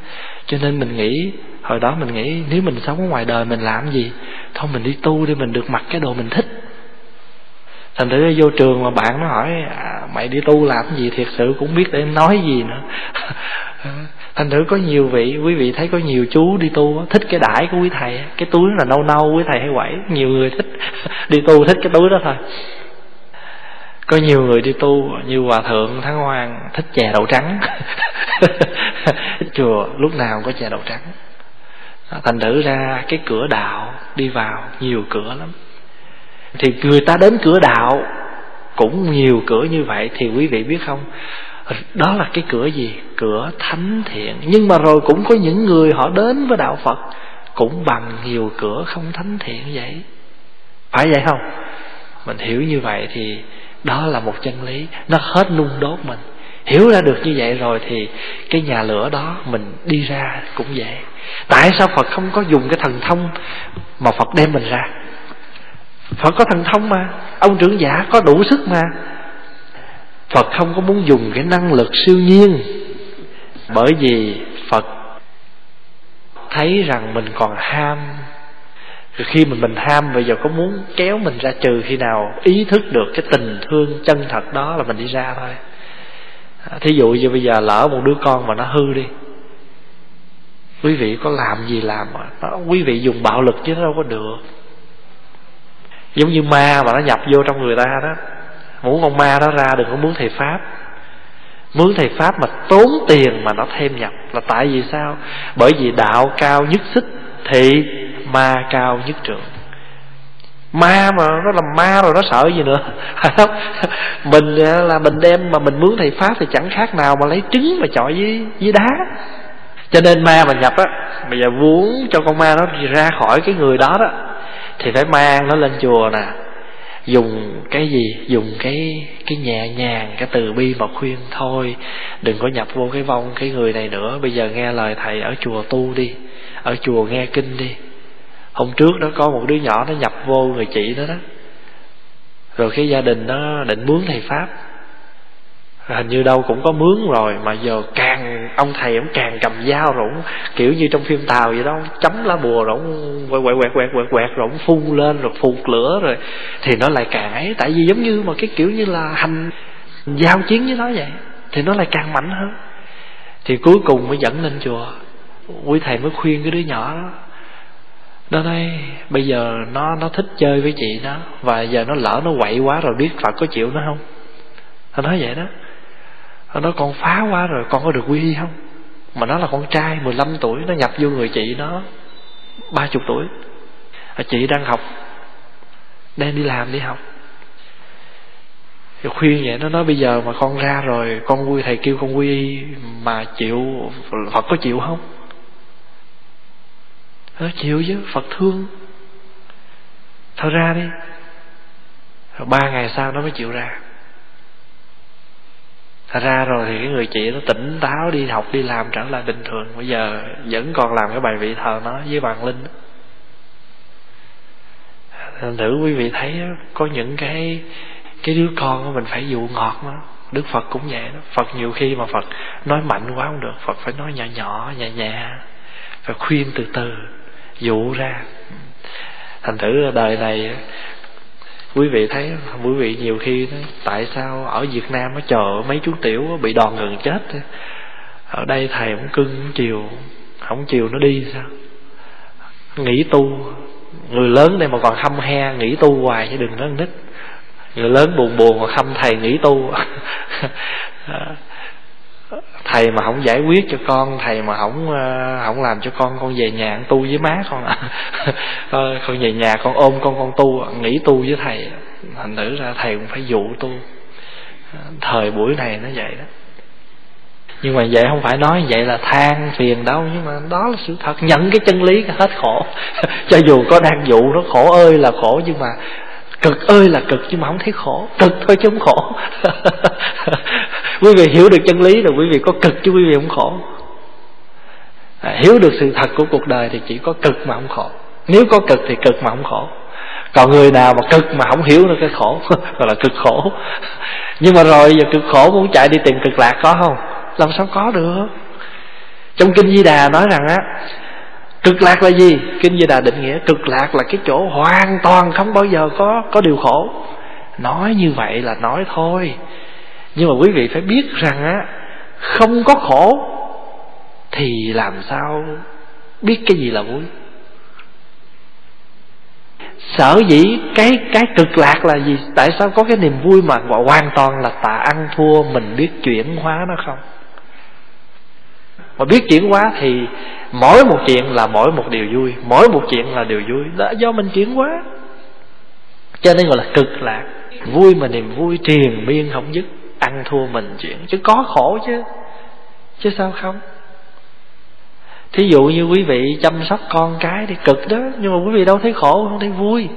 Cho nên mình nghĩ hồi đó mình nghĩ nếu mình sống ở ngoài đời mình làm gì? Thôi mình đi tu đi mình được mặc cái đồ mình thích. Thành thử vô trường mà bạn nó hỏi à, mày đi tu làm gì thiệt sự cũng biết để em nói gì nữa. Thành thử có nhiều vị, quý vị thấy có nhiều chú đi tu thích cái đãi của quý thầy cái túi là nâu nâu, quý thầy hay quẩy, nhiều người thích. Đi tu thích cái túi đó thôi. Có nhiều người đi tu, như hòa thượng thắng hoàng thích chè đậu trắng. Chùa, lúc nào có chè đậu trắng. À, thành thử ra cái cửa đạo đi vào, nhiều cửa lắm. Thì người ta đến cửa đạo cũng nhiều cửa như vậy thì quý vị biết không? Đó là cái cửa gì? Cửa thánh thiện. Nhưng mà rồi cũng có những người họ đến với đạo phật cũng bằng nhiều cửa không thánh thiện vậy. Phải vậy không? Mình hiểu như vậy thì đó là một chân lý. Nó hết nung đốt mình. Hiểu ra được như vậy rồi thì cái nhà lửa đó mình đi ra cũng dễ tại sao phật không có dùng cái thần thông mà phật đem mình ra? Phật có thần thông mà, ông trưởng giả có đủ sức mà. Phật không có muốn dùng cái năng lực siêu nhiên, bởi vì phật thấy rằng mình còn ham. Rồi khi mình mình ham, bây giờ có muốn kéo mình ra trừ khi nào ý thức được cái tình thương chân thật đó là mình đi ra thôi. Thí dụ như bây giờ lỡ một đứa con mà nó hư đi, quý vị có làm gì làm mà? Quý vị dùng bạo lực chứ nó đâu có được giống như ma mà nó nhập vô trong người ta đó. Muốn con ma đó ra đừng có muốn thầy pháp. Mướn thầy pháp mà tốn tiền mà nó thêm nhập là tại vì sao? Bởi vì đạo cao nhất xích thì ma cao nhất trượng ma mà nó làm ma rồi nó sợ gì nữa? Mình à, là mình đem mà mình mướn thầy pháp thì chẳng khác nào mà lấy trứng mà chọi với với đá. Cho nên ma mà nhập á, bây giờ muốn cho con ma nó ra khỏi cái người đó đó thì phải mang nó lên chùa nè. Dùng cái gì? Dùng cái cái nhẹ nhàng, cái từ bi mà khuyên thôi. Đừng có nhập vô cái vong cái người này nữa. Bây giờ nghe lời thầy ở chùa tu đi. Ở chùa nghe kinh đi. Hôm trước đó có một đứa nhỏ nó nhập vô người chị đó đó. Rồi cái gia đình nó định mướn thầy pháp hình như đâu cũng có mướn rồi mà giờ càng ông thầy ông càng cầm dao rồi ông, kiểu như trong phim tàu vậy đó chấm lá bùa rồi ông quẹt quẹt quẹt quẹt quẹt rồi ông phun lên rồi phụt lửa rồi thì nó lại càng ấy. Tại vì giống như mà cái kiểu như là hành giao chiến với nó vậy thì nó lại càng mạnh hơn. Thì cuối cùng mới dẫn lên chùa. Quý thầy mới khuyên cái đứa nhỏ đó. Nó nói bây giờ nó nó thích chơi với chị nó và giờ nó lỡ nó quậy quá rồi biết phật có chịu nó không? Nó nói vậy đó nó nói, con phá quá rồi, con có được quy y không? Mà nó là con trai 15 tuổi, nó nhập vô người chị nó, ba chục tuổi. À, chị đang học, đang đi làm đi học. Thì khuyên vậy, nó nói, bây giờ mà con ra rồi, con vui, thầy kêu con quy y mà chịu, phật có chịu không? Nó chịu chứ, phật thương. Thôi ra đi. Rồi ba ngày sau nó mới chịu ra ra rồi thì cái người chị nó tỉnh táo đi học, đi làm trở lại bình thường. Bây giờ vẫn còn làm cái bài vị thờ nó với bàn linh Thành thử quý vị thấy có những cái cái đứa con mình phải dụ ngọt nó. Đức Phật cũng vậy đó. Phật nhiều khi mà Phật nói mạnh quá không được. Phật phải nói nhỏ nhỏ, nhẹ nhẹ. Phải khuyên từ từ, Dụ ra. Thành thử đời này quý vị thấy, quý vị nhiều khi tại sao ở Việt Nam nó chờ mấy chú tiểu bị đòn gần chết ở đây thầy cũng cưng, không chiều không chiều nó đi sao? Nghỉ tu, người lớn đây mà còn hâm he, nghỉ tu hoài chứ đừng nói nít. Người lớn buồn buồn mà khâm thầy nghỉ tu. thầy mà không giải quyết cho con, thầy mà không ờ, không làm cho con con về nhà con tu với má con à. Ờ, con về nhà con ôm con con tu, nghỉ tu với thầy. Thành thử ra thầy cũng phải dụ tu. Ờ, thời buổi này nó vậy đó. Nhưng mà vậy không phải nói vậy là than phiền đâu, nhưng mà đó là sự thật. Nhận cái chân lý hết khổ. Cho dù có đang dụ nó, khổ ơi là khổ, nhưng mà cực ơi là cực, nhưng mà không thấy khổ. Cực thôi chứ không khổ. quý vị hiểu được chân lý rồi quý vị có cực chứ quý vị không khổ. À, hiểu được sự thật của cuộc đời thì chỉ có cực mà không khổ. Nếu có cực thì cực mà không khổ. Còn người nào mà cực mà không hiểu được cái khổ gọi là cực khổ. Nhưng mà rồi giờ cực khổ muốn chạy đi tìm cực lạc có không? Làm sao có được? Trong kinh di đà nói rằng á cực lạc là gì? Kinh di đà định nghĩa cực lạc là cái chỗ hoàn toàn không bao giờ có có điều khổ. Nói như vậy là nói thôi nhưng mà quý vị phải biết rằng á, không có khổ thì làm sao biết cái gì là vui? Sở dĩ cái cái cực lạc là gì? Tại sao có cái niềm vui mà hoàn toàn là tà ăn, thua, mình biết chuyển hóa nó không? Mà biết chuyển hóa thì mỗi một chuyện là mỗi một điều vui, mỗi một chuyện là điều vui. Đó, do mình chuyển hóa. Cho nên gọi là cực lạc. Vui mà niềm vui, triền miên không dứt ăn thua mình chuyện. Chứ có khổ chứ. Chứ sao không? Thí dụ như quý vị chăm sóc con cái thì cực đó. Nhưng mà quý vị đâu thấy khổ, không thấy vui.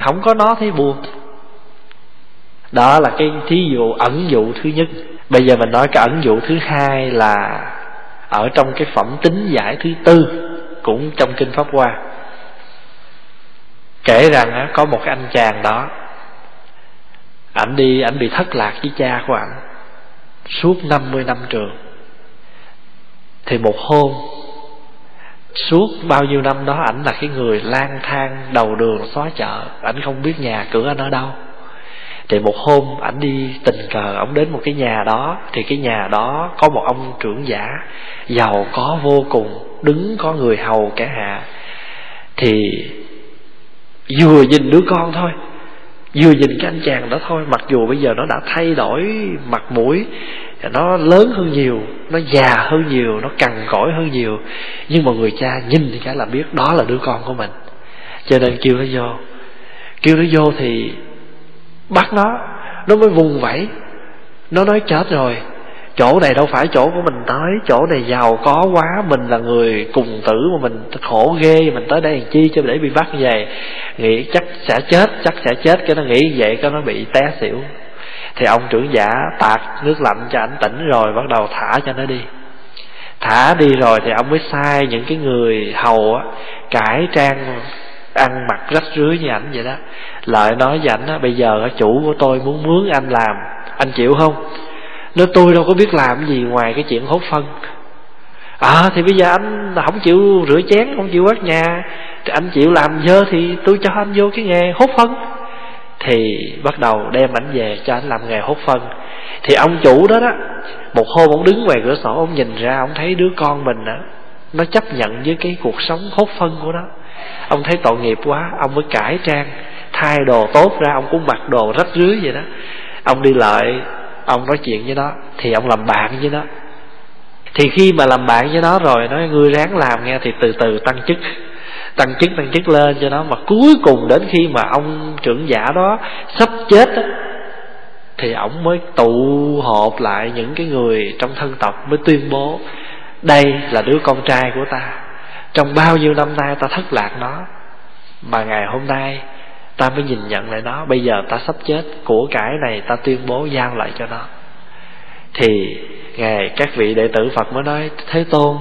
Không có nó thấy buồn. Đó là cái thí dụ, ẩn dụ thứ nhất. Bây giờ mình nói cái ẩn dụ thứ hai là ở trong cái phẩm tính giải thứ tư cũng trong kinh pháp hoa. Kể rằng có một cái anh chàng đó ảnh đi, ảnh bị thất lạc với cha của ảnh. Suốt 50 năm trường. Thì một hôm, suốt bao nhiêu năm đó, ảnh là cái người lang thang đầu đường xóa chợ. Ảnh không biết nhà cửa anh ở đâu. Thì một hôm, ảnh đi tình cờ ông đến một cái nhà đó. Thì cái nhà đó có một ông trưởng giả, giàu có vô cùng, đứng có người hầu cả hạ. Thì vừa nhìn đứa con thôi vừa nhìn cái anh chàng đó thôi, mặc dù bây giờ nó đã thay đổi mặt mũi, nó lớn hơn nhiều, nó già hơn nhiều, nó cằn cỗi hơn nhiều. Nhưng mà người cha nhìn thì cái là biết đó là đứa con của mình. Cho nên kêu nó vô. Kêu nó vô thì bắt nó. Nó mới vùng vẫy. Nó nói, chết rồi chỗ này đâu phải chỗ của mình tới, chỗ này giàu có quá, mình là người cùng tử mà mình khổ ghê, mình tới đây làm chi cho để bị bắt về nghĩ chắc sẽ chết, chắc sẽ chết, cái nó nghĩ vậy, cái nó bị té xỉu. Thì ông trưởng giả tạt nước lạnh cho ảnh tỉnh rồi, bắt đầu thả cho nó đi. Thả đi rồi thì ông mới sai những cái người hầu á, cải trang ăn mặc rách rưới như ảnh vậy đó. Lợi nói với ảnh á, bây giờ chủ của tôi muốn mướn anh làm, anh chịu không? Nói, tôi đâu có biết làm gì ngoài cái chuyện hốt phân. À thì bây giờ anh không chịu rửa chén, không chịu quét nhà. Thì anh chịu làm dơ thì tôi cho anh vô cái nghề hốt phân. Thì bắt đầu đem ảnh về cho anh làm nghề hốt phân. Thì ông chủ đó đó, một hôm ông đứng ngoài cửa sổ, ông nhìn ra, ông thấy đứa con mình đó nó chấp nhận với cái cuộc sống hốt phân của nó. Ông thấy tội nghiệp quá, ông mới cải trang, thay đồ tốt ra, ông cũng mặc đồ rách rưới vậy đó. Ông đi lại ông nói chuyện với nó thì ông làm bạn với nó. Thì khi mà làm bạn với nó rồi nói ngươi ráng làm nghe thì từ từ tăng chức. Tăng chức tăng chức lên cho nó mà cuối cùng đến khi mà ông trưởng giả đó sắp chết đó, thì ông mới tụ họp lại những cái người trong thân tộc mới tuyên bố đây là đứa con trai của ta. Trong bao nhiêu năm nay ta thất lạc nó mà ngày hôm nay ta mới nhìn nhận lại nó. Bây giờ ta sắp chết, của cải này ta tuyên bố giao lại cho nó. Thì ngài, các vị đệ tử phật mới nói, thế tôn,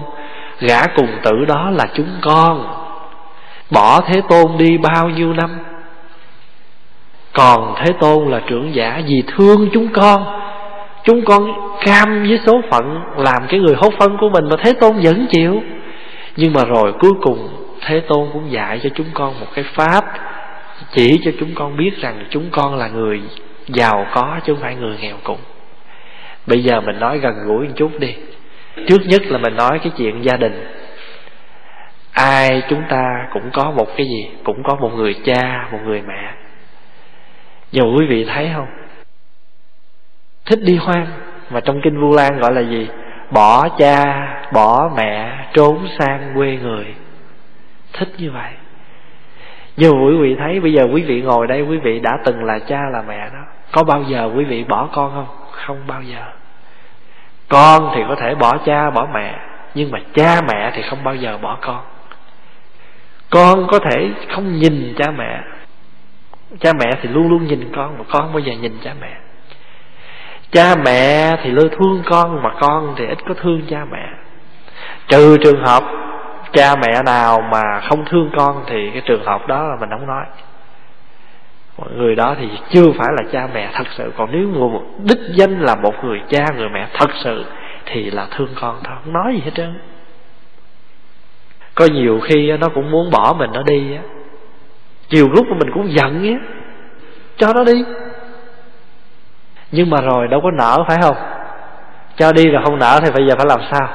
gã cùng tử đó là chúng con. Bỏ thế tôn đi bao nhiêu năm? Còn thế tôn là trưởng giả vì thương chúng con. Chúng con cam với số phận làm cái người hốt phân của mình mà thế tôn vẫn chịu. Nhưng mà rồi cuối cùng thế tôn cũng dạy cho chúng con một cái pháp chỉ cho chúng con biết rằng chúng con là người giàu có chứ không phải người nghèo cùng bây giờ mình nói gần gũi một chút đi. Trước nhất là mình nói cái chuyện gia đình. Ai chúng ta cũng có một cái gì? Cũng có một người cha, một người mẹ. Nhưng quý vị thấy không? Thích đi hoang. Mà trong kinh vu lan gọi là gì? Bỏ cha, bỏ mẹ, trốn sang quê người. Thích như vậy như quý vị thấy, bây giờ quý vị ngồi đây, quý vị đã từng là cha là mẹ đó. Có bao giờ quý vị bỏ con không? Không bao giờ. Con thì có thể bỏ cha, bỏ mẹ, nhưng mà cha mẹ thì không bao giờ bỏ con. Con có thể không nhìn cha mẹ. Cha mẹ thì luôn luôn nhìn con, mà con không bao giờ nhìn cha mẹ. Cha mẹ thì luôn thương con, mà con thì ít có thương cha mẹ. Trừ trường hợp cha mẹ nào mà không thương con thì cái trường hợp đó là mình không nói. Người đó thì chưa phải là cha mẹ thật sự. Còn nếu người đích danh là một người cha, người mẹ thật sự thì là thương con thôi. Không nói gì hết trơn. Có nhiều khi nó cũng muốn bỏ mình nó đi á. Nhiều lúc mình cũng giận á. Cho nó đi. Nhưng mà rồi đâu có nợ phải không? Cho đi rồi không nợ thì bây giờ phải làm sao?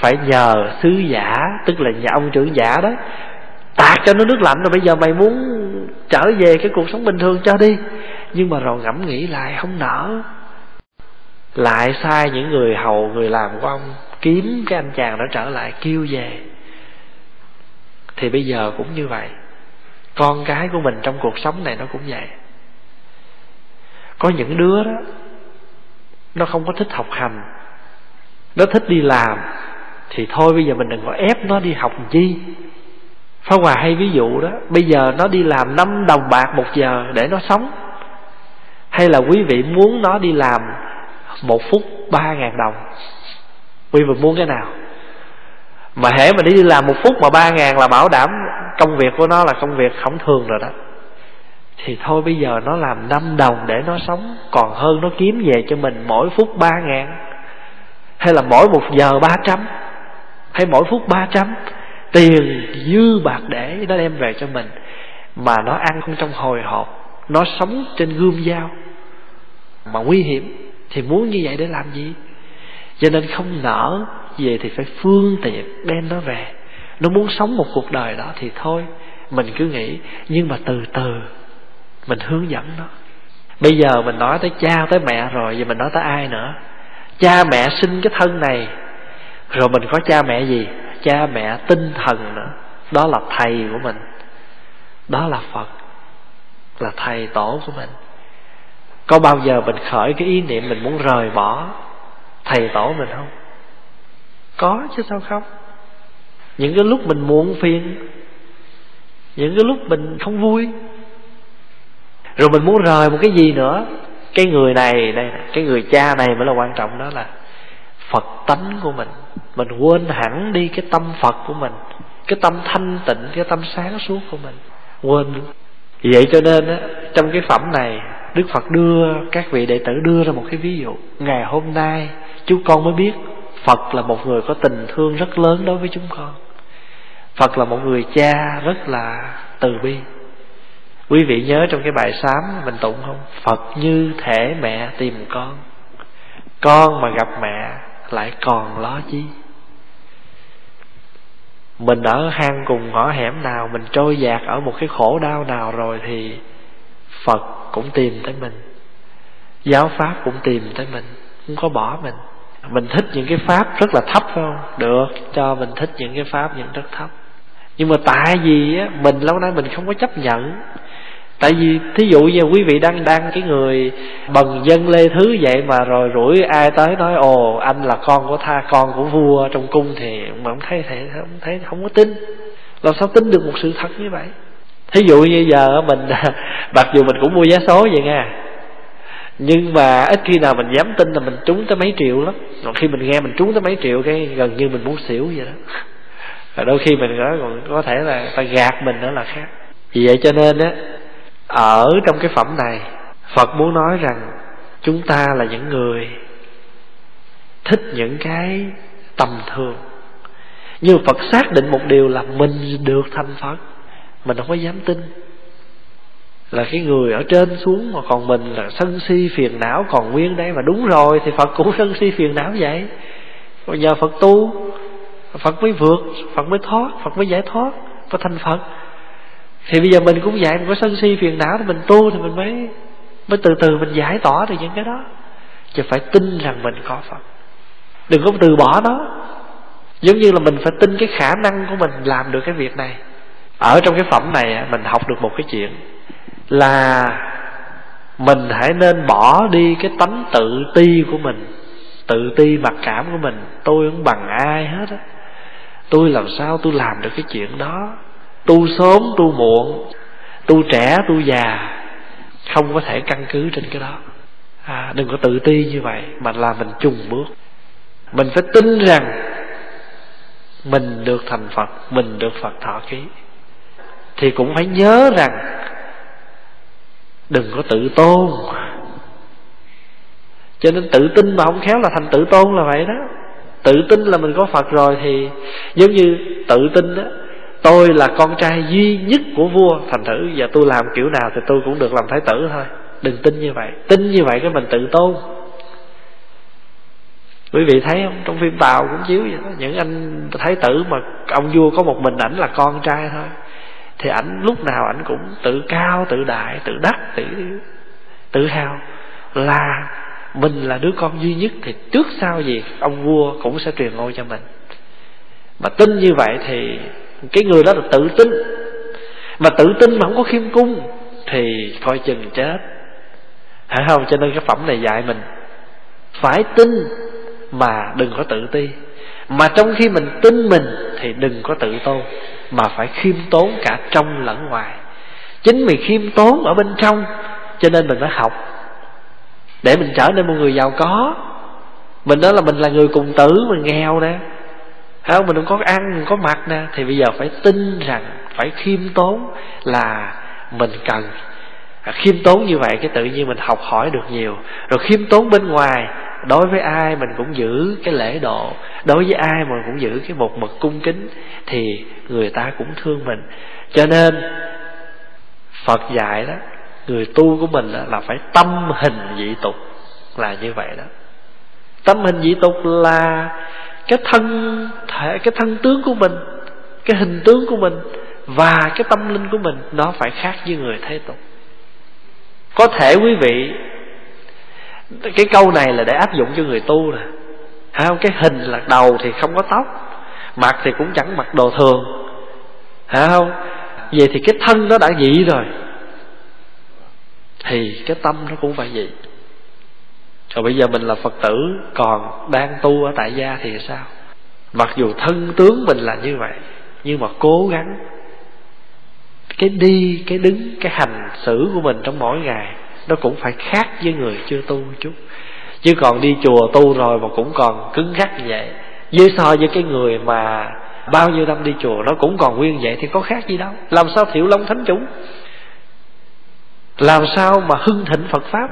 Phải nhờ sứ giả, tức là nhà ông trưởng giả đó, tạt cho nó nước lạnh rồi bây giờ mày muốn trở về cái cuộc sống bình thường cho đi. Nhưng mà rồi ngẫm nghĩ lại, không nở. Lại sai những người hầu, người làm của ông kiếm cái anh chàng đó trở lại, kêu về. Thì bây giờ cũng như vậy. Con cái của mình trong cuộc sống này nó cũng vậy. Có những đứa đó, nó không có thích học hành. Nó thích đi làm thì thôi, bây giờ mình đừng có ép nó đi học chi. Pháp Hòa hay ví dụ đó, Bây giờ nó đi làm 5 đồng bạc một giờ để nó sống. Hay là quý vị muốn nó đi làm một phút ba ngàn đồng? Quý vị muốn cái nào? Mà hễ mà đi làm một phút mà ba ngàn là bảo đảm Công việc của nó là công việc không thường rồi đó. Thì thôi, bây giờ nó làm 5 đồng để nó sống, Còn hơn nó kiếm về cho mình mỗi phút ba ngàn. Hay là mỗi một giờ ba trăm? Hay mỗi phút ba trăm Tiền dư bạc để nó đem về cho mình, Mà nó ăn không trong hồi hộp, Nó sống trên gươm dao. Mà nguy hiểm thì muốn như vậy để làm gì? Cho nên không nở về thì phải phương tiện đem nó về. Nó muốn sống một cuộc đời đó thì thôi, mình cứ nghĩ. Nhưng mà từ từ mình hướng dẫn nó. Bây giờ mình nói tới cha, tới mẹ rồi, giờ mình nói tới ai nữa? Cha, mẹ sinh cái thân này rồi mình có cha mẹ gì? Cha mẹ tinh thần nữa. Đó là thầy của mình. Đó là phật. Là thầy tổ của mình. Có bao giờ mình khởi cái ý niệm mình muốn rời bỏ thầy tổ mình không? Có chứ sao không? Những cái lúc mình muộn phiền, những cái lúc mình không vui, rồi mình muốn rời một cái gì nữa, cái người này đây cái người cha này mới là quan trọng, đó là phật tánh của mình mình quên hẳn đi cái tâm phật của mình, cái tâm thanh tịnh, cái tâm sáng suốt của mình. Quên. Vậy cho nên á, trong cái phẩm này, Đức Phật đưa các vị đệ tử đưa ra một cái ví dụ. Ngày hôm nay, chúng con mới biết Phật là một người có tình thương rất lớn đối với chúng con. Phật là một người cha rất là từ bi. Quý vị nhớ trong cái bài sám mình tụng không? Phật như thể mẹ tìm con. Con mà gặp mẹ lại còn lo chi? Mình ở hang cùng ngõ hẻm nào Mình trôi dạt ở một cái khổ đau nào rồi Thì Phật cũng tìm tới mình. Giáo Pháp cũng tìm tới mình Không có bỏ mình. Mình thích những cái Pháp rất là thấp phải không? Được cho mình thích những cái Pháp những rất thấp. Nhưng mà tại vì á, Mình lâu nay mình không có chấp nhận Tại vì thí dụ như quý vị đang đăng cái người bần dân lê thứ vậy mà rồi rủi ai tới nói, ồ, anh là con của tha, con của vua trong cung thì mà không thấy thì không thấy, không có tin. Làm sao tin được một sự thật như vậy? Thí dụ như giờ mình mặc dù mình cũng mua vé số vậy nha, nhưng mà ít khi nào mình dám tin là mình trúng tới mấy triệu lắm. Còn khi mình nghe mình trúng tới mấy triệu cái gần như mình muốn xỉu vậy đó. Và đôi khi mình nói, còn có thể là ta gạt mình nữa là khác. Vì vậy cho nên á ở trong cái phẩm này, phật muốn nói rằng chúng ta là những người thích những cái tầm thường. Nhưng phật xác định một điều là mình được thành phật, mình không có dám tin. Là cái người ở trên xuống mà còn mình là sân si phiền não còn nguyên đây mà đúng rồi thì phật cũng sân si phiền não vậy. Bây giờ phật tu, phật mới vượt, phật mới thoát, phật mới giải thoát có thành phật thì bây giờ mình cũng vậy, mình có sân si phiền não thì mình tu thì mình mới mới từ từ mình giải tỏa được những cái đó. Chứ phải tin rằng mình có phật. Đừng có từ bỏ nó. Giống như là mình phải tin cái khả năng của mình làm được cái việc này. Ở trong cái phẩm này mình học được một cái chuyện là mình hãy nên bỏ đi cái tánh tự ti của mình, tự ti mặc cảm của mình. Tôi không bằng ai hết á. Tôi làm sao tôi làm được cái chuyện đó? Tu sớm tu muộn tu trẻ tu già không có thể căn cứ trên cái đó. À, đừng có tự ti như vậy mà là mình chung bước. Mình phải tin rằng mình được thành phật mình được phật thọ ký. Thì cũng phải nhớ rằng đừng có tự tôn. Cho nên tự tin mà không khéo là thành tự tôn là vậy đó. Tự tin là mình có phật rồi thì giống như tự tin đó tôi là con trai duy nhất của vua. Thành thử giờ tôi làm kiểu nào thì tôi cũng được làm thái tử thôi. Đừng tin như vậy. Tin như vậy cái mình tự tôn. Quý vị thấy không? Trong phim tàu cũng chiếu vậy đó. Những anh thái tử mà ông vua có một mình ảnh là con trai thôi. Thì ảnh lúc nào ảnh cũng tự cao, tự đại, tự đắc, tự tự hào. Là mình là đứa con duy nhất thì trước sau gì ông vua cũng sẽ truyền ngôi cho mình. Mà tin như vậy thì cái người đó là tự tin. Mà tự tin mà không có khiêm cung thì coi chừng chết. Hả không? Cho nên cái phẩm này dạy mình phải tin mà đừng có tự ti. Mà trong khi mình tin mình thì đừng có tự tôn, mà phải khiêm tốn cả trong lẫn ngoài. Chính vì khiêm tốn ở bên trong, cho nên mình phải học. Để mình trở nên một người giàu có. Mình nói là mình là người cùng tử, mình nghèo nè không? Mình không có ăn, mình có mặc nè. Thì bây giờ phải tin rằng, phải khiêm tốn là mình cần. À, khiêm tốn như vậy cái tự nhiên mình học hỏi được nhiều. Rồi khiêm tốn bên ngoài, đối với ai mình cũng giữ cái lễ độ. Đối với ai mình cũng giữ cái một mực cung kính, thì người ta cũng thương mình. Cho nên, phật dạy đó, người tu của mình là phải tâm hình dị tục là như vậy đó. Tâm hình dị tục là cái thân thể, cái thân tướng của mình, cái hình tướng của mình và cái tâm linh của mình nó phải khác với người thế tục. Có thể quý vị, cái câu này là để áp dụng cho người tu nè. Không? Cái hình là đầu thì không có tóc, mặt thì cũng chẳng mặc đồ thường. Hả không? Vậy thì cái thân nó đã dị rồi, thì cái tâm nó cũng phải vậy còn bây giờ mình là phật tử, còn đang tu ở tại gia thì sao? Mặc dù thân tướng mình là như vậy, nhưng mà cố gắng, cái đi, cái đứng, cái hành xử của mình trong mỗi ngày, nó cũng phải khác với người chưa tu chút. Chứ còn đi chùa tu rồi mà cũng còn cứng gắt như vậy với so với cái người mà bao nhiêu năm đi chùa, nó cũng còn nguyên vậy thì có khác gì đâu. Làm sao thiệu long thánh chúng làm sao mà hưng thịnh phật pháp?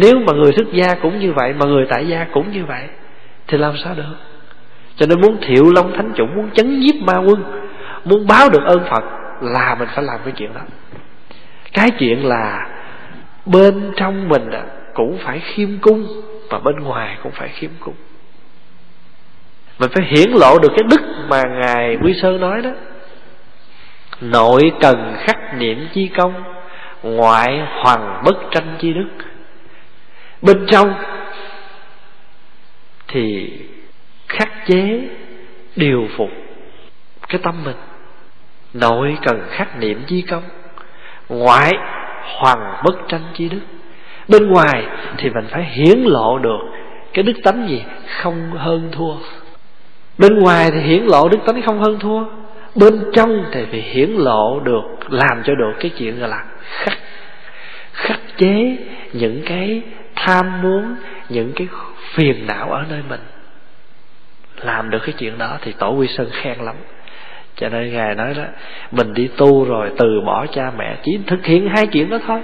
Nếu mà người xuất gia cũng như vậy, mà người tại gia cũng như vậy, thì làm sao được? Cho nên muốn thiệu long thánh chủng, muốn chấn nhiếp ma quân, muốn báo được ơn phật, là mình phải làm cái chuyện đó. Cái chuyện là bên trong mình cũng phải khiêm cung và bên ngoài cũng phải khiêm cung. Mình phải hiển lộ được cái đức mà ngài quy sơn nói đó. Nội cần khắc niệm chi công, ngoại hoàng bất tranh chi đức bên trong thì khắc chế, điều phục cái tâm mình. Nội cần khắc niệm chi công, ngoại hoàng bất tranh chi đức. Bên ngoài thì mình phải hiển lộ được cái đức tánh gì không hơn thua. Bên ngoài thì hiển lộ đức tánh không hơn thua. Bên trong thì phải hiển lộ được, làm cho được cái chuyện gọi là khắc khắc chế những cái tham muốn những cái phiền não ở nơi mình. Làm được cái chuyện đó thì tổ quy sơn khen lắm. Cho nên ngài nói đó, mình đi tu rồi từ bỏ cha mẹ, chỉ thực hiện hai chuyện đó thôi.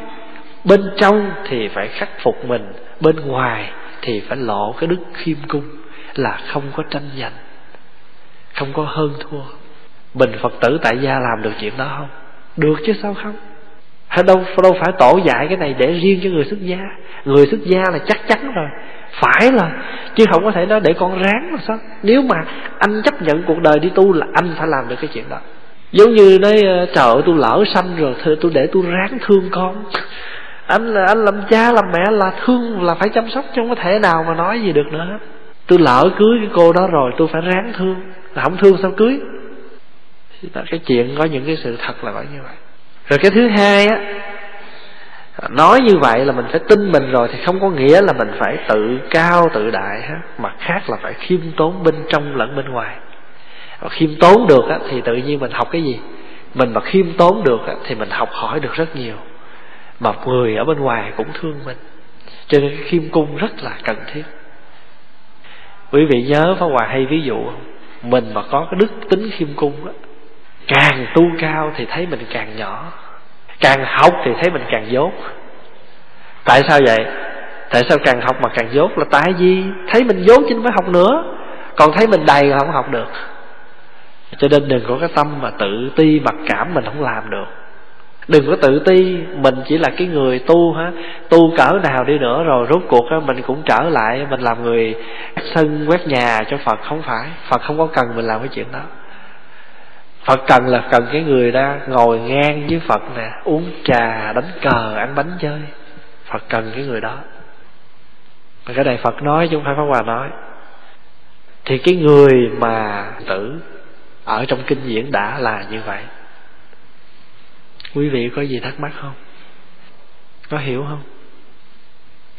Bên trong thì phải khắc phục mình, bên ngoài thì phải lộ cái đức khiêm cung là không có tranh giành, không có hơn thua. Mình phật tử tại gia làm được chuyện đó không? Được chứ sao không? Đâu đâu phải tổ dạy cái này để riêng cho người xuất gia. Người xuất gia là chắc chắn rồi. Phải là, chứ không có thể nói để con ráng mà sao? Nếu mà anh chấp nhận cuộc đời đi tu là anh phải làm được cái chuyện đó. Giống như nói ờ, trời ơi, tôi lỡ sanh rồi, thôi, tôi để tôi ráng thương con. Anh là, anh làm cha, làm mẹ là thương, là phải chăm sóc, chứ không có thể nào mà nói gì được nữa. Tôi lỡ cưới cái cô đó rồi, tôi phải ráng thương. Là không thương sao cưới? Cái chuyện có những cái sự thật là phải như vậy rồi cái thứ hai á nói như vậy là mình phải tin mình rồi thì không có nghĩa là mình phải tự cao tự đại ha mặt khác là phải khiêm tốn bên trong lẫn bên ngoài. Và khiêm tốn được á, thì tự nhiên mình học cái gì? Mình mà khiêm tốn được á, thì mình học hỏi được rất nhiều. Mà người ở bên ngoài cũng thương mình. Cho nên cái khiêm cung rất là cần thiết. Quý vị nhớ Pháp Hòa hay ví dụ mình mà có cái đức tính khiêm cung á càng tu cao thì thấy mình càng nhỏ. Càng học thì thấy mình càng dốt. Tại sao vậy? Tại sao càng học mà càng dốt? Là tại vì thấy mình dốt chứ mới học nữa. Còn thấy mình đầy là không học được. Cho nên đừng có cái tâm mà tự ti, mặc cảm mình không làm được. Đừng có tự ti, mình chỉ là cái người tu ha tu cỡ nào đi nữa rồi rốt cuộc á, mình cũng trở lại, mình làm người sân quét nhà cho phật. Không phải. Phật không có cần mình làm cái chuyện đó phật cần là cần cái người đó ngồi ngang với phật nè, uống trà, đánh cờ, ăn bánh chơi. Phật cần cái người đó. Và cái này phật nói chứ không phải pháp hòa nói. Thì cái người mà tử ở trong kinh diễn đã là như vậy. Quý vị có gì thắc mắc không? Có hiểu không?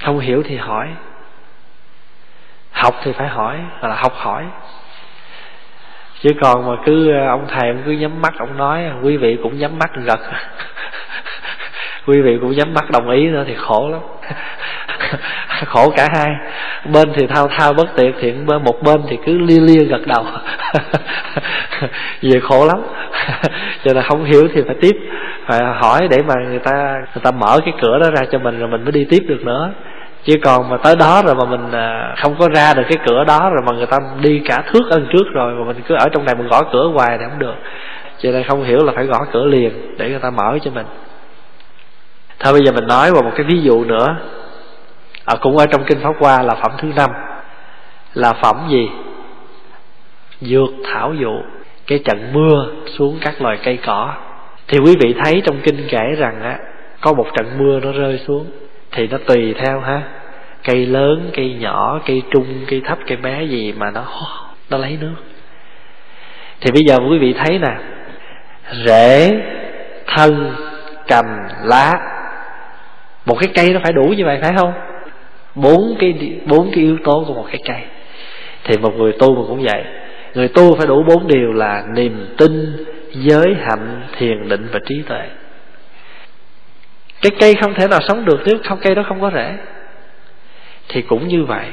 Không hiểu thì hỏi. Học thì phải hỏi hoặc là học hỏi chứ còn mà cứ ờ, ông thầy ông cứ nhắm mắt, ông nói, quý vị cũng nhắm mắt gật. Quý vị cũng nhắm mắt đồng ý nữa thì khổ lắm. Khổ cả hai. Bên thì thao thao bất tiệt thiện bên một bên thì cứ lia lia gật đầu. Về khổ lắm. Cho nên không hiểu thì phải tiếp. Phải hỏi để mà người ta người ta mở cái cửa đó ra cho mình, rồi mình mới đi tiếp được nữa chứ còn mà tới đó rồi mà mình à, không có ra được cái cửa đó rồi mà người ta đi cả thước ân trước rồi mà mình cứ ở trong này mình gõ cửa hoài thì không được. Cho nên không hiểu là phải gõ cửa liền để người ta mở cho mình. Thôi bây giờ mình nói vào một cái ví dụ nữa. À, cũng ở trong kinh pháp hoa là phẩm thứ năm. Là phẩm gì? Dược thảo dụ cái trận mưa xuống các loài cây cỏ. Thì quý vị thấy trong kinh kể rằng á có một trận mưa nó rơi xuống thì nó tùy theo ha. Cây lớn, cây nhỏ, cây trung, cây thấp, cây bé gì mà nó nó lấy nước. Thì bây giờ quý vị thấy nè, rễ, thân, cành, lá, một cái cây nó phải đủ như vậy phải không? Bốn cái bốn cái yếu tố của một cái cây. Thì một người tu mà cũng vậy. Người tu phải đủ bốn điều là niềm tin, giới hạnh, thiền định và trí tuệ cái cây không thể nào sống được nếu không cây đó không có rễ. Thì cũng như vậy,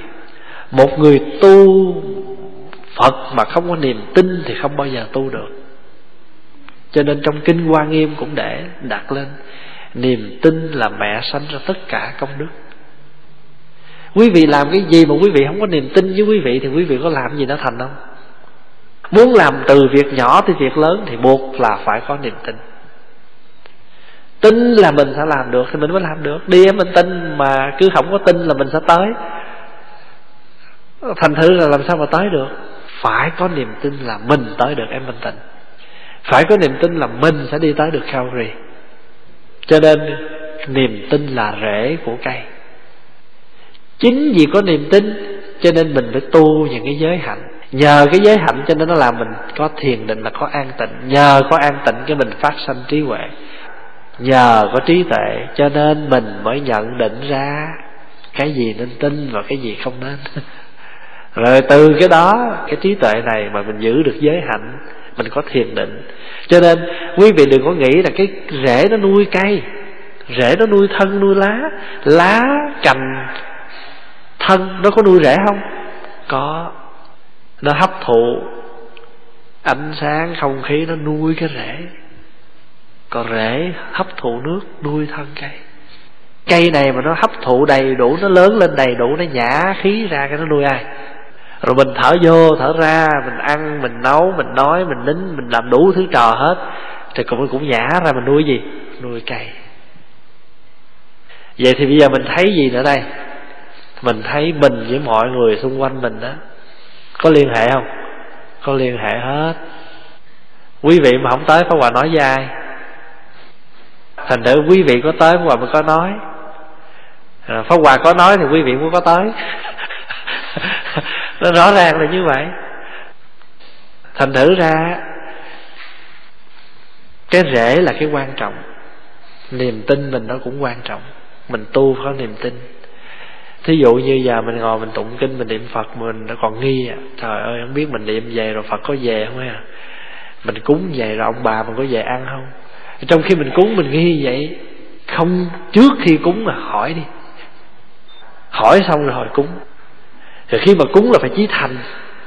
một người tu phật mà không có niềm tin thì không bao giờ tu được. Cho nên trong kinh hoa nghiêm cũng để đặt lên, niềm tin là mẹ sanh ra tất cả công đức. Quý vị làm cái gì mà quý vị không có niềm tin với quý vị thì quý vị có làm gì nó thành không? Muốn làm từ việc nhỏ tới việc lớn thì buộc là phải có niềm tin tin là mình sẽ làm được thì mình mới làm được. Đi em mình tin mà cứ không có tin là mình sẽ tới. Thành thử là làm sao mà tới được? Phải có niềm tin là mình tới được, em bình tĩnh phải có niềm tin là mình sẽ đi tới được Calvary. Cho nên, niềm tin là rễ của cây. Chính vì có niềm tin, cho nên mình phải tu những cái giới hạnh. Nhờ cái giới hạnh cho nên nó làm mình có thiền định là có an tịnh. Nhờ có an tịnh cái mình phát sanh trí huệ nhờ có trí tuệ, cho nên mình mới nhận định ra cái gì nên tin và cái gì không nên. Rồi từ cái đó, cái trí tuệ này mà mình giữ được giới hạnh, mình có thiền định. Cho nên, quý vị đừng có nghĩ là cái rễ nó nuôi cây, rễ nó nuôi thân, nuôi lá. Lá cành thân nó có nuôi rễ không? Có. Nó hấp thụ ánh sáng không khí, nó nuôi cái rễ còn rễ hấp thụ nước nuôi thân cây. Cây này mà nó hấp thụ đầy đủ, nó lớn lên đầy đủ, nó nhả khí ra cái nó nuôi ai. Rồi mình thở vô, thở ra, mình ăn, mình nấu, mình nói, mình nín, mình làm đủ thứ trò hết. Thì cũng cũng nhả ra mình nuôi gì? Nuôi cây. Vậy thì bây giờ mình thấy gì nữa đây? Mình thấy mình với mọi người xung quanh mình đó, có liên hệ không? Có liên hệ hết. Quý vị mà không tới Pháp Hòa nói với ai? Thành thử quý vị có tới Pháp Hòa mới có nói. À, Pháp Hòa có nói thì quý vị mới có tới. Nó rõ ràng là như vậy. Thành thử ra cái rễ là cái quan trọng. Niềm tin mình nó cũng quan trọng. Mình tu phải có niềm tin. Thí dụ như giờ mình ngồi mình tụng kinh mình niệm phật mình nó còn nghi à. Trời ơi không biết mình niệm về rồi phật có về không à? Mình cúng về rồi ông bà mình có về ăn không? Trong khi mình cúng, mình nghi vậy, không, trước khi cúng mà hỏi đi. Hỏi xong rồi hỏi cúng. Rồi khi mà cúng là phải chí thành.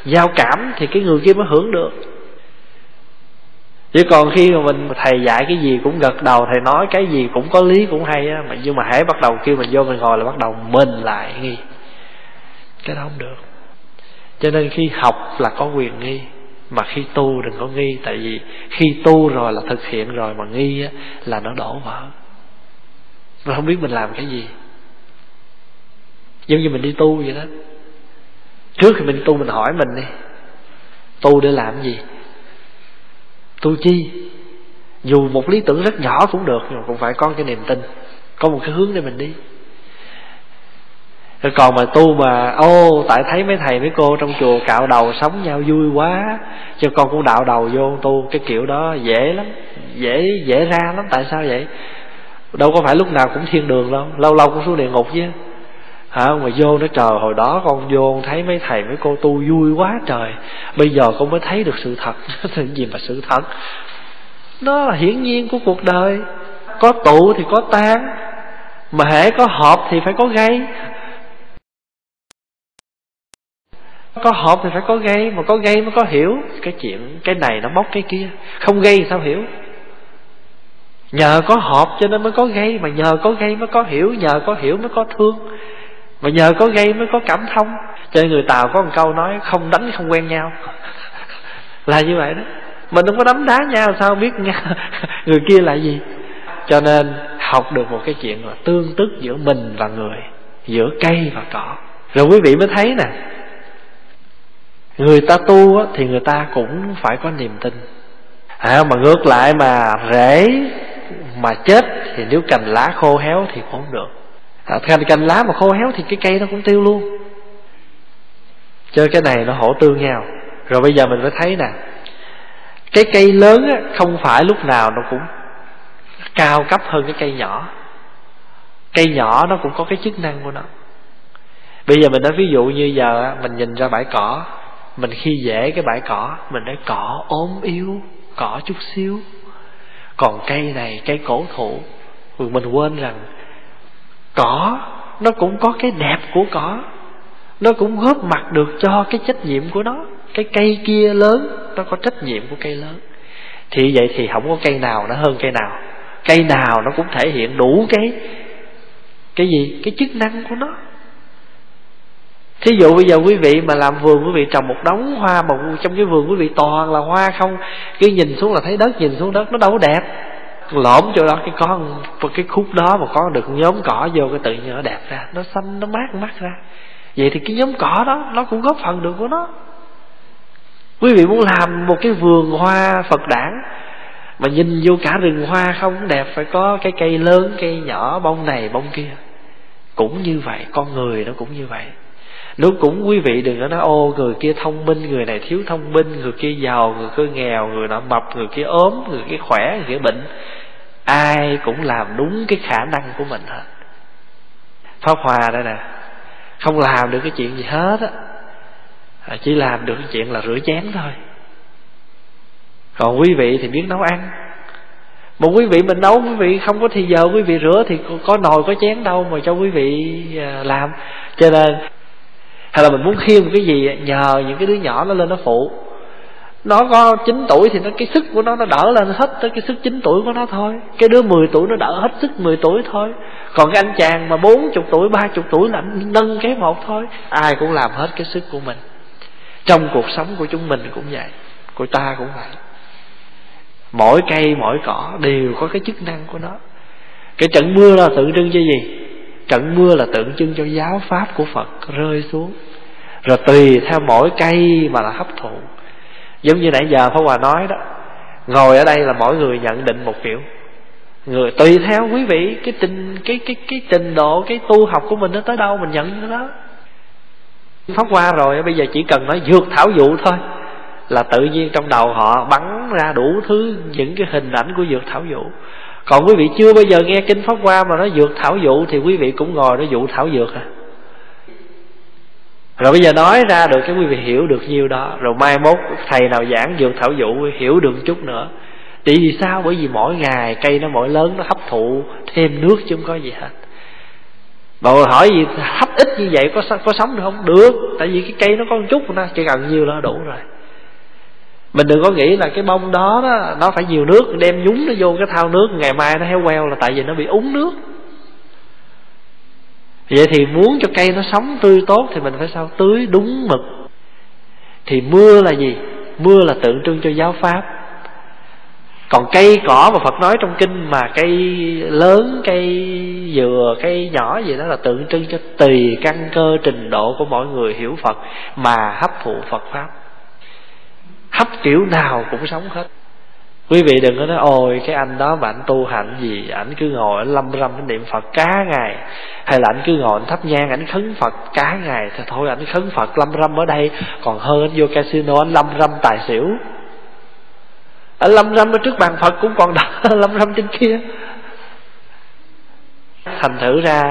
Giao cảm thì cái người kia mới hưởng được. Chứ còn khi mà mình thầy dạy cái gì cũng gật đầu, thầy nói cái gì cũng có lý, cũng hay á, mà nhưng mà hãy bắt đầu kêu mình vô mình ngồi là bắt đầu mình lại nghi. Cái đó không được. Cho nên khi học là có quyền nghi mà khi tu đừng có nghi tại vì khi tu rồi là thực hiện rồi mà nghi á, là nó đổ vỡ. Mình không biết mình làm cái gì. Giống như mình đi tu vậy đó. Trước khi mình tu mình hỏi mình đi tu để làm gì? Tu chi? Dù một lý tưởng rất nhỏ cũng được nhưng mà cũng phải có cái niềm tin có một cái hướng để mình đi rồi còn mà tu mà, ô, tại thấy mấy thầy mấy cô trong chùa cạo đầu sống nhau vui quá cho con cũng đạo đầu vô tu, cái kiểu đó dễ lắm, dễ dễ ra lắm. Tại sao vậy? Đâu có phải lúc nào cũng thiên đường đâu, lâu lâu cũng xuống địa ngục chứ. Hả? Mà vô nó trời, hồi đó con vô thấy mấy thầy mấy cô tu vui quá trời. Bây giờ con mới thấy được sự thật, cái gì mà sự thật? Nó là hiển nhiên của cuộc đời. Có tụ thì có tan mà hễ có hợp thì phải có gây. Có hộp thì phải có gây mà có gây mới có hiểu. Cái chuyện, cái này nó móc cái kia. Không gây sao hiểu? Nhờ có hộp cho nên mới có gây mà nhờ có gây mới có hiểu, nhờ có hiểu mới có thương. Mà nhờ có gây mới có cảm thông. Cho nên người tàu có một câu nói, không đánh không quen nhau. Là như vậy đó. Mình không có đấm đá nhau, sao biết nha người kia là gì? Cho nên học được một cái chuyện là tương tức giữa mình và người, giữa cây và cỏ. Rồi quý vị mới thấy nè người ta tu á, thì người ta cũng phải có niềm tin. À, mà ngược lại mà rễ mà chết thì nếu cành lá khô héo thì cũng không được. À, cành cành lá mà khô héo thì cái cây nó cũng tiêu luôn. Cho cái này nó hỗ tương nhau. Rồi bây giờ mình mới thấy nè cái cây lớn á, không phải lúc nào nó cũng cao cấp hơn cái cây nhỏ. Cây nhỏ nó cũng có cái chức năng của nó. Bây giờ mình nói ví dụ như giờ mình nhìn ra bãi cỏ mình khi dễ cái bãi cỏ, mình nói cỏ ốm yếu, cỏ chút xíu. Còn cây này, cây cổ thụ, mình quên rằng cỏ, nó cũng có cái đẹp của cỏ. Nó cũng góp mặt được cho cái trách nhiệm của nó. Cái cây kia lớn, nó có trách nhiệm của cây lớn. Thì vậy thì không có cây nào nó hơn cây nào. Cây nào nó cũng thể hiện đủ cái cái gì? Cái chức năng của nó thí dụ bây giờ quý vị mà làm vườn, quý vị trồng một đống hoa mà trong cái vườn quý vị toàn là hoa không, cái nhìn xuống là thấy đất, nhìn xuống đất nó đâu có đẹp. Lõm chỗ đó, cái có cái khúc đó mà có được nhóm cỏ vô cái tự nhiên nó đẹp ra, nó xanh, nó mát mắt ra. Vậy thì cái nhóm cỏ đó, nó cũng góp phần được của nó. Quý vị muốn làm một cái vườn hoa phật đản mà nhìn vô cả rừng hoa không đẹp, phải có cái cây lớn, cây nhỏ, bông này, bông kia. Cũng như vậy, con người nó cũng như vậy lúc cũng quý vị đừng có nói, ô, người kia thông minh, người này thiếu thông minh, người kia giàu, người kia nghèo, người nọ mập, người kia ốm, người kia khỏe, người kia bệnh. Ai cũng làm đúng cái khả năng của mình hết. Pháp hòa đây nè, không làm được cái chuyện gì hết á. À, chỉ làm được cái chuyện là rửa chén thôi. Còn quý vị thì biết nấu ăn. Một quý vị mình nấu, quý vị không có thì giờ quý vị rửa thì có nồi, có chén đâu mà cho quý vị à, làm. Cho nên hay là mình muốn khiêng một cái gì nhờ những cái đứa nhỏ nó lên nó phụ. Nó có 9 tuổi thì nó, cái sức của nó nó đỡ lên hết tới cái sức 9 tuổi của nó thôi. Cái đứa 10 tuổi nó đỡ hết sức 10 tuổi thôi. Còn cái anh chàng mà 40 tuổi 30 tuổi là nâng cái một thôi. Ai cũng làm hết cái sức của mình. Trong cuộc sống của chúng mình cũng vậy, của ta cũng vậy. Mỗi cây, mỗi cỏ đều có cái chức năng của nó. Cái trận mưa là tượng trưng cho gì? Trận mưa là tượng trưng cho giáo pháp của phật rơi xuống rồi tùy theo mỗi cây mà là hấp thụ. Giống như nãy giờ Pháp Hòa nói đó, ngồi ở đây là mỗi người nhận định một kiểu. Người, tùy theo quý vị cái trình, cái cái cái trình độ, cái tu học của mình nó tới đâu mình nhận như đó. Pháp qua rồi, bây giờ chỉ cần nói dược thảo dụ thôi, là tự nhiên trong đầu họ bắn ra đủ thứ những cái hình ảnh của dược thảo dụ. Còn quý vị chưa bao giờ nghe kinh pháp hoa mà nói dược thảo dụ thì quý vị cũng ngồi nói dụ thảo dược à rồi bây giờ nói ra được cái quý vị hiểu được nhiêu đó. Rồi mai mốt thầy nào giảng dược thảo dụ hiểu được chút nữa. Chỉ vì sao? Bởi vì mỗi ngày cây nó mỗi lớn nó hấp thụ thêm nước chứ không có gì hết. Mà hỏi gì? Hấp ít như vậy có có sống được không? Được tại vì cái cây nó có một chút nó chỉ cần nhiêu là đủ rồi. Mình đừng có nghĩ là cái bông đó, đó nó phải nhiều nước đem nhúng nó vô cái thao nước ngày mai nó héo queo là tại vì nó bị úng nước vậy thì muốn cho cây nó sống tươi tốt thì mình phải sao? Tưới đúng mực. Thì mưa là gì? Mưa là tượng trưng cho giáo pháp. Còn cây cỏ mà Phật nói trong kinh mà cây lớn, cây dừa cây nhỏ gì đó là tượng trưng cho tùy căn cơ trình độ của mọi người hiểu Phật mà hấp thụ Phật pháp. Hấp kiểu nào cũng sống hết quý vị đừng có nói, ôi, cái anh đó mà anh tu hành gì, ảnh cứ ngồi anh lâm râm anh niệm phật cá ngày. Hay là anh cứ ngồi anh thắp nhang anh khấn phật cá ngày. Thì thôi anh khấn phật lâm râm ở đây. Còn hơn anh vô casino anh lâm râm tài xỉu. Anh lâm râm ở trước bàn phật cũng còn đỡ lâm râm trên kia. Thành thử ra,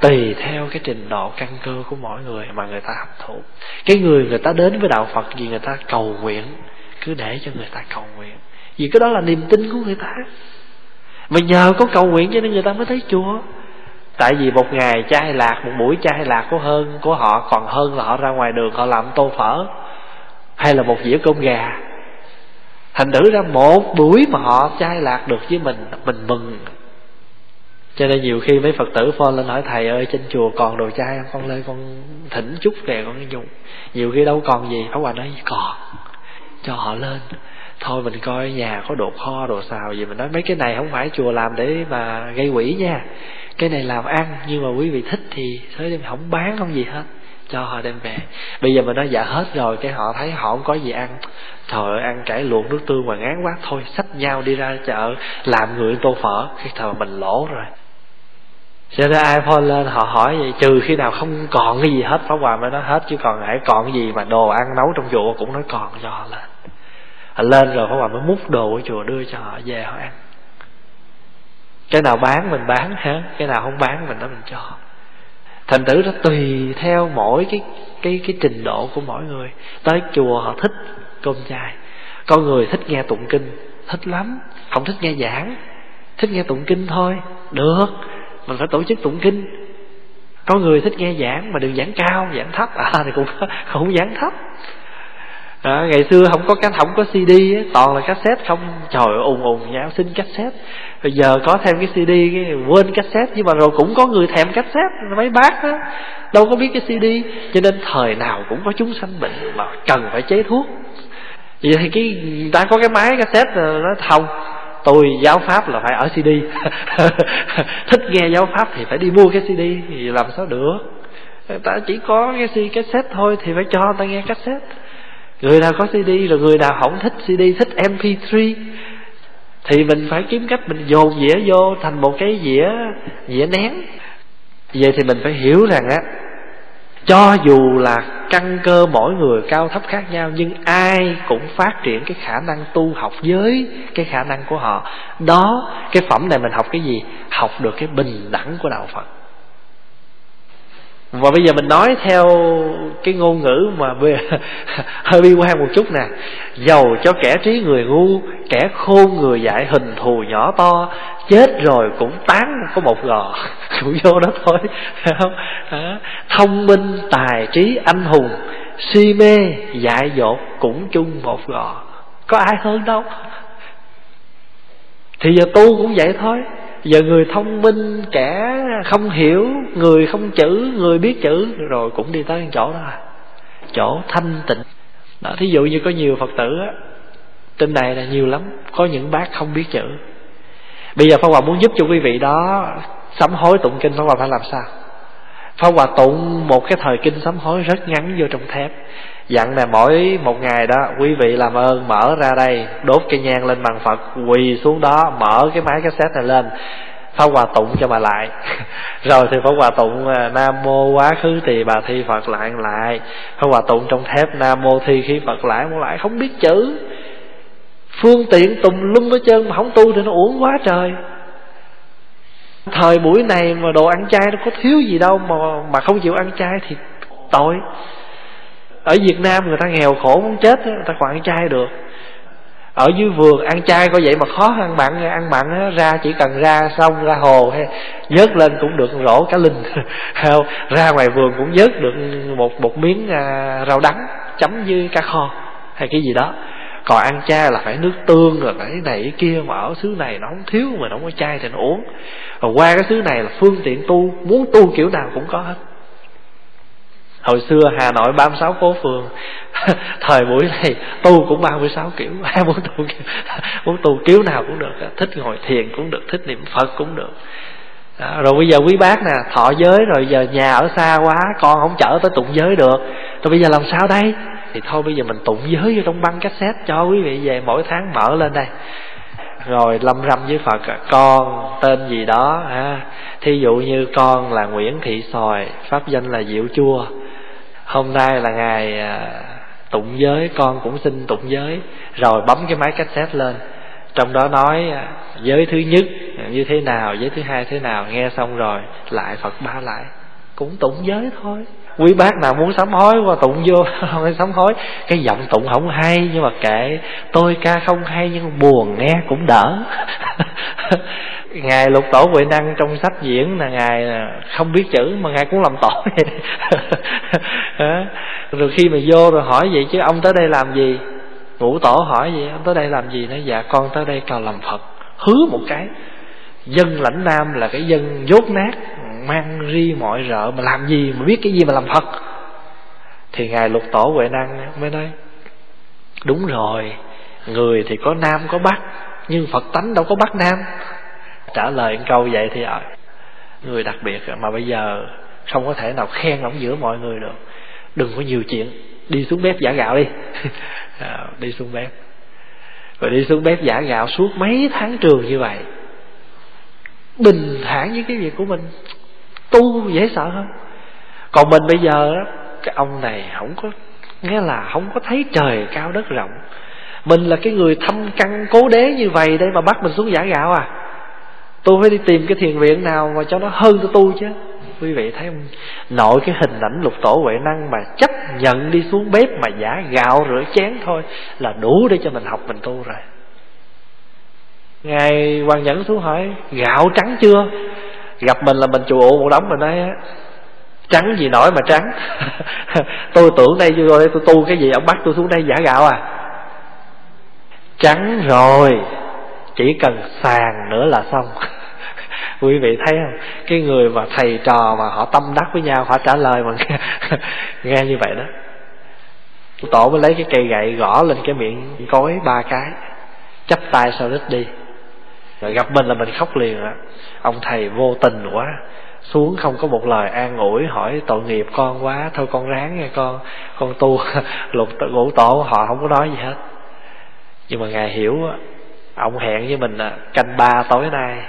tùy theo cái trình độ căn cơ của mỗi người mà người ta hấp thụ. Cái người người ta đến với đạo phật vì người ta cầu nguyện, cứ để cho người ta cầu nguyện vì cái đó là niềm tin của người ta. Mà nhờ có cầu nguyện cho nên người ta mới thấy chùa tại vì một ngày chai lạc một buổi chai lạc của hơn của họ, còn hơn là họ ra ngoài đường, họ làm tô phở, hay là một dĩa cơm gà. Thành thử ra một buổi mà họ chai lạc được với mình mình mừng. Cho nên nhiều khi mấy phật tử phone lên hỏi, thầy ơi, trên chùa còn đồ chai không? Con lên, con thỉnh chút về con dùng. Nhiều khi đâu còn gì, pháp hòa nói, còn, cho họ lên thôi mình coi nhà có đồ kho, đồ xào gì, mình nói mấy cái này không phải chùa làm để mà gây quỷ nha. Cái này làm ăn, nhưng mà quý vị thích thì tới đêm không bán không gì hết, cho họ đem về. Bây giờ mình nói dạ hết rồi. Cái họ thấy họ không có gì ăn. Trời ơi, ăn cải luộc nước tương mà ngán quá. Thôi, xách nhau đi ra chợ, làm người tô phở. Cái thời mình lỗ rồi. Cho nên ai phone lên, họ hỏi vậy, trừ khi nào không còn cái gì hết phá hòa mới nói hết, chứ còn hãy còn gì mà đồ ăn nấu trong chùa cũng nói còn cho họ lên lên rồi phá hòa mới múc đồ ở chùa đưa cho họ về họ ăn. Cái nào bán mình bán, hả? Cái nào không bán mình đó mình cho. Thành tử nó tùy theo mỗi cái cái cái trình độ của mỗi người. Tới chùa họ thích cơm chay. Có người thích nghe tụng kinh, thích lắm. Không thích nghe giảng, thích nghe tụng kinh thôi. Được, mình phải tổ chức tụng kinh. Có người thích nghe giảng mà đừng giảng cao, giảng thấp à thì cũng không giảng thấp à, ngày xưa không có cái không có cd ấy, toàn là cassette không. Trời ùng ùng nháo xin cassette. Bây giờ có thêm cái cd cái quên cassette nhưng mà rồi cũng có người thèm cassette mấy bác đó đâu có biết cái cd cho nên thời nào cũng có chúng sanh bệnh mà cần phải chế thuốc. Vậy thì cái người ta có cái máy cassette nó thông tôi giáo pháp là phải ở cd thích nghe giáo pháp thì phải đi mua cái cd thì làm sao được? Người ta chỉ có cái cassette thôi thì phải cho người ta nghe cassette người nào có cd rồi người nào không thích cd thích mp3 thì mình phải kiếm cách mình dồn dĩa vô thành một cái dĩa dĩa nén. Vậy thì mình phải hiểu rằng á, cho dù là căn cơ mỗi người cao thấp khác nhau, nhưng ai cũng phát triển cái khả năng tu học với cái khả năng của họ. Đó, cái phẩm này mình học cái gì? Học được cái bình đẳng của đạo phật và bây giờ mình nói theo cái ngôn ngữ mà hơi bi quan một chút nè. Giàu cho kẻ trí người ngu, kẻ khôn người dạy hình thù nhỏ to. Chết rồi cũng tán có một gò. Cũng vô đó thôi. Không? Thông minh, tài trí, anh hùng. Si mê, dại dột cũng chung một gò. Có ai hơn đâu? Thì giờ tu cũng vậy thôi giờ người thông minh, kẻ không hiểu, người không chữ, người biết chữ, rồi cũng đi tới chỗ đó. Chỗ thanh tịnh. Đó, thí dụ như có nhiều phật tử á, trên này là nhiều lắm, có những bác không biết chữ. Bây giờ pháp hòa muốn giúp cho quý vị đó sám hối tụng kinh, pháp hòa phải làm sao? Pháp hòa tụng một cái thời kinh sám hối rất ngắn vô trong thép dặn là mỗi một ngày đó, quý vị làm ơn, mở ra đây, đốt cây nhang lên bằng phật, quỳ xuống đó, mở cái máy cassette này lên. Phá hòa tụng cho bà lại. Rồi thì phá hòa tụng à, nam mô quá khứ thì bà thi phật lại lại. Phá hòa tụng trong thép, nam mô thi khí phật lại một lại, không biết chữ. Phương tiện tùm lum hết trơn mà không tu thì nó uổng quá trời. Thời buổi này mà đồ ăn chay nó có thiếu gì đâu mà mà không chịu ăn chay thì tội ở Việt Nam người ta nghèo khổ muốn chết người ta còn ăn chay được. Ở dưới vườn ăn chay có vậy mà khó ăn mặn ăn mặn ra chỉ cần ra sông, ra hồ hay vớt lên cũng được rổ cá linh. Ra ngoài vườn cũng vớt được một một miếng à, rau đắng chấm với cá kho hay cái gì đó. Còn ăn chay là phải nước tương rồi phải này cái kia mà ở xứ này nó không thiếu mà nó không có chay thì nó uống. Rồi qua cái xứ này là phương tiện tu, muốn tu kiểu nào cũng có hết hồi xưa hà nội 36 phố phường. Thời buổi này tu cũng 36 kiểu. Ai muốn tu muốn tu kiểu nào cũng được. Thích ngồi thiền cũng được thích niệm phật cũng được. Đó, rồi bây giờ quý bác nè thọ giới rồi giờ nhà ở xa quá con không chở tới tụng giới được. Rồi bây giờ làm sao đây? Thì thôi bây giờ mình tụng giới vô trong băng cassette cho quý vị về mỗi tháng mở lên đây. Rồi lâm râm với phật con tên gì đó? Ha thí dụ như con là nguyễn thị sòi pháp danh là diệu chua hôm nay là ngày à, tụng giới, con cũng xin tụng giới. Rồi bấm cái máy cassette lên. Trong đó nói à, giới thứ nhất à, như thế nào, giới thứ hai thế nào. Nghe xong rồi, lại phật ba lại. Cũng tụng giới thôi. Quý bác nào muốn sám hối qua tụng vô, không sám hối. Cái giọng tụng không hay, nhưng mà kệ. Tôi ca không hay, nhưng buồn nghe cũng đỡ. ngài lục tổ huệ năng trong sách diễn là ngài không biết chữ, mà ngài cũng làm tổ. Rồi khi mà vô rồi hỏi vậy chứ, ông tới đây làm gì? Ngũ tổ hỏi vậy, ông tới đây làm gì? Nói dạ con tới đây cầu làm phật. Hứa một cái, dân lãnh nam là cái dân dốt nát, mang ri mọi rợ, mà làm gì mà biết cái gì mà làm phật? Thì ngài lục tổ huệ năng mới nói, đúng rồi, người thì có nam có bắc, nhưng phật tánh đâu có bắc nam trả lời câu vậy thì à, người đặc biệt mà bây giờ không có thể nào khen ông giữa mọi người được. Đừng có nhiều chuyện. Đi xuống bếp giả gạo đi. À, đi xuống bếp. Rồi đi xuống bếp giả gạo suốt mấy tháng trường như vậy. Bình thản với cái việc của mình. Tu dễ sợ không còn mình bây giờ cái ông này không có nghĩa là không có thấy trời cao đất rộng. Mình là cái người thâm căn cố đế như vậy đây mà bắt mình xuống giả gạo à tôi phải đi tìm cái thiền viện nào mà cho nó hơn tôi tu chứ. Quý vị thấy không? Nội cái hình ảnh lục tổ huệ năng mà chấp nhận đi xuống bếp mà giả gạo, rửa chén thôi là đủ để cho mình học mình tu rồi. Ngài hoàng nhẫn xuống hỏi, gạo trắng chưa? Gặp mình là mình chùa ụ một đống mình nói trắng gì nổi mà trắng? Tôi tưởng đây vô đây tôi tu cái gì, ông bắt tôi xuống đây giả gạo à? Trắng rồi chỉ cần sàn nữa là xong. Quý vị thấy không? Cái người mà thầy trò mà họ tâm đắc với nhau họ trả lời mà nghe, nghe như vậy đó. Tổ mới lấy cái cây gậy gõ lên cái miệng cối ba cái chắp tay sau đít đi. Rồi gặp mình là mình khóc liền á ông thầy vô tình quá xuống không có một lời an ủi hỏi tội nghiệp con quá thôi con ráng nghe con con tu lục ngũ tổ họ không có nói gì hết. Nhưng mà ngài hiểu ông hẹn với mình là, canh ba tối nay.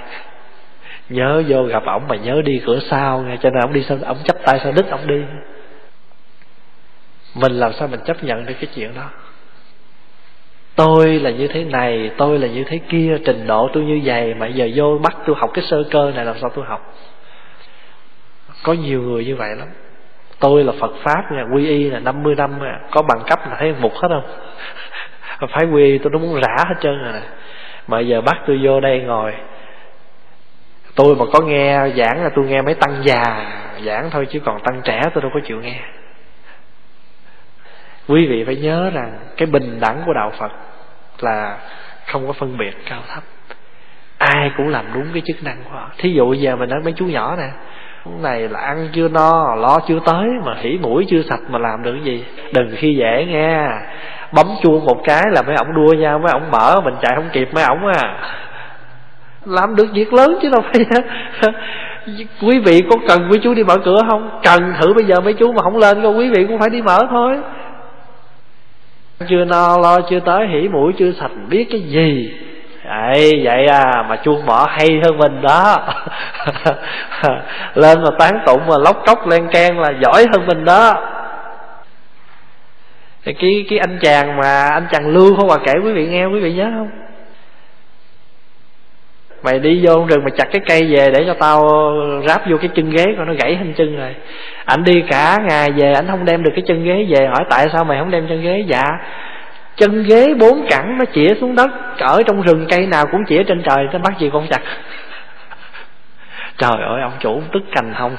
Nhớ vô gặp ổng mà nhớ đi cửa sau nghe cho nên ổng đi sao ổng chấp tay sao đứt ổng đi. Mình làm sao mình chấp nhận được cái chuyện đó? Tôi là như thế này, tôi là như thế kia, trình độ tôi như vậy, mà giờ vô bắt tôi học cái sơ cơ này làm sao tôi học? Có nhiều người như vậy lắm. Tôi là Phật pháp nha, quy y là 50 năm có bằng cấp là thấy mục hết không? Phải quy y, tôi nó muốn rã hết trơn rồi mà giờ bắt tôi vô đây ngồi. Tôi mà có nghe giảng là tôi nghe mấy tăng già giảng thôi, chứ còn tăng trẻ tôi đâu có chịu nghe. Quý vị phải nhớ rằng cái bình đẳng của đạo phật là không có phân biệt cao thấp. Ai cũng làm đúng cái chức năng của họ. Thí dụ giờ mình nói mấy chú nhỏ nè này là ăn chưa no, lo chưa tới, mà hỉ mũi chưa sạch mà làm được cái gì? Đừng khi dễ nghe bấm chuông một cái là mấy ổng đua nhau, mấy ổng mở, mình chạy không kịp mấy ổng à. Làm được việc lớn chứ đâu phải quý vị có cần quý chú đi mở cửa không? Cần thử bây giờ mấy chú mà không lên đâu quý vị cũng phải đi mở thôi. Chưa no lo, chưa tới hỉ mũi, chưa sạch biết cái gì. Vậy vậy à mà chuông mở hay hơn mình đó. Lên mà tán tụng mà lóc cốc len can là giỏi hơn mình đó thì cái cái anh chàng mà anh chàng lưu không bà kể, quý vị nghe, quý vị nhớ không? Mày đi vô rừng mà chặt cái cây về để cho tao ráp vô cái chân ghế của nó gãy hình chân rồi. Anh đi cả ngày về anh không đem được cái chân ghế về. Hỏi tại sao mày không đem chân ghế? Dạ chân ghế bốn cẳng nó chĩa xuống đất. Ở trong rừng cây nào cũng chĩa trên trời nó bắt gì con chặt. Trời ơi, ông chủ tức cành không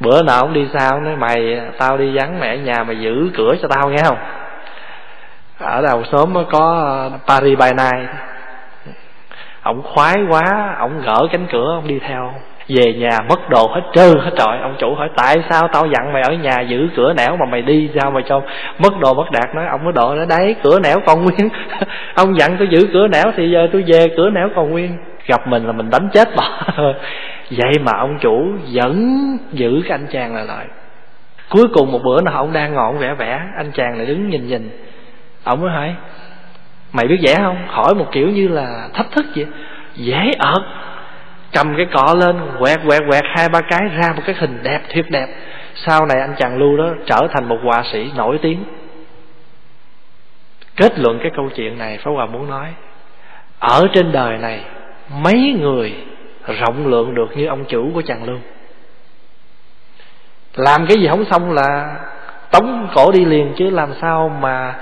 bữa nào ông đi sao? Nói, mày, tao đi vắng mẹ nhà mày giữ cửa cho tao nghe không? Ở đầu xóm có ờ, Paris by night. Ông khoái quá, ông gỡ cánh cửa, ông đi theo. Về nhà mất đồ hết trơn, hết trọi. Ông chủ hỏi, tại sao tao dặn mày ở nhà giữ cửa nẻo mà mày đi? Sao mà cho mất đồ mất đạt nói, ông mới đồ nó đấy, cửa nẻo còn nguyên. Ông dặn tôi giữ cửa nẻo thì giờ tôi về, cửa nẻo còn nguyên. Gặp mình là mình đánh chết bỏ vậy mà ông chủ vẫn giữ cái anh chàng này lại. Cuối cùng một bữa nào ông đang ngọn vẽ vẽ, anh chàng lại đứng nhìn nhìn. Ông mới hỏi, mày biết vẽ không? Hỏi một kiểu như là thách thức vậy. Dễ ợt. Cầm cái cọ lên, quẹt quẹt quẹt, hai, ba cái ra một cái hình đẹp, thiệt đẹp. Sau này anh chàng lưu đó trở thành một họa sĩ nổi tiếng. Kết luận cái câu chuyện này Pháp Hòa muốn nói, ở trên đời này, mấy người rộng lượng được như ông chủ của chàng lưu làm cái gì không xong là tống cổ đi liền, chứ làm sao mà,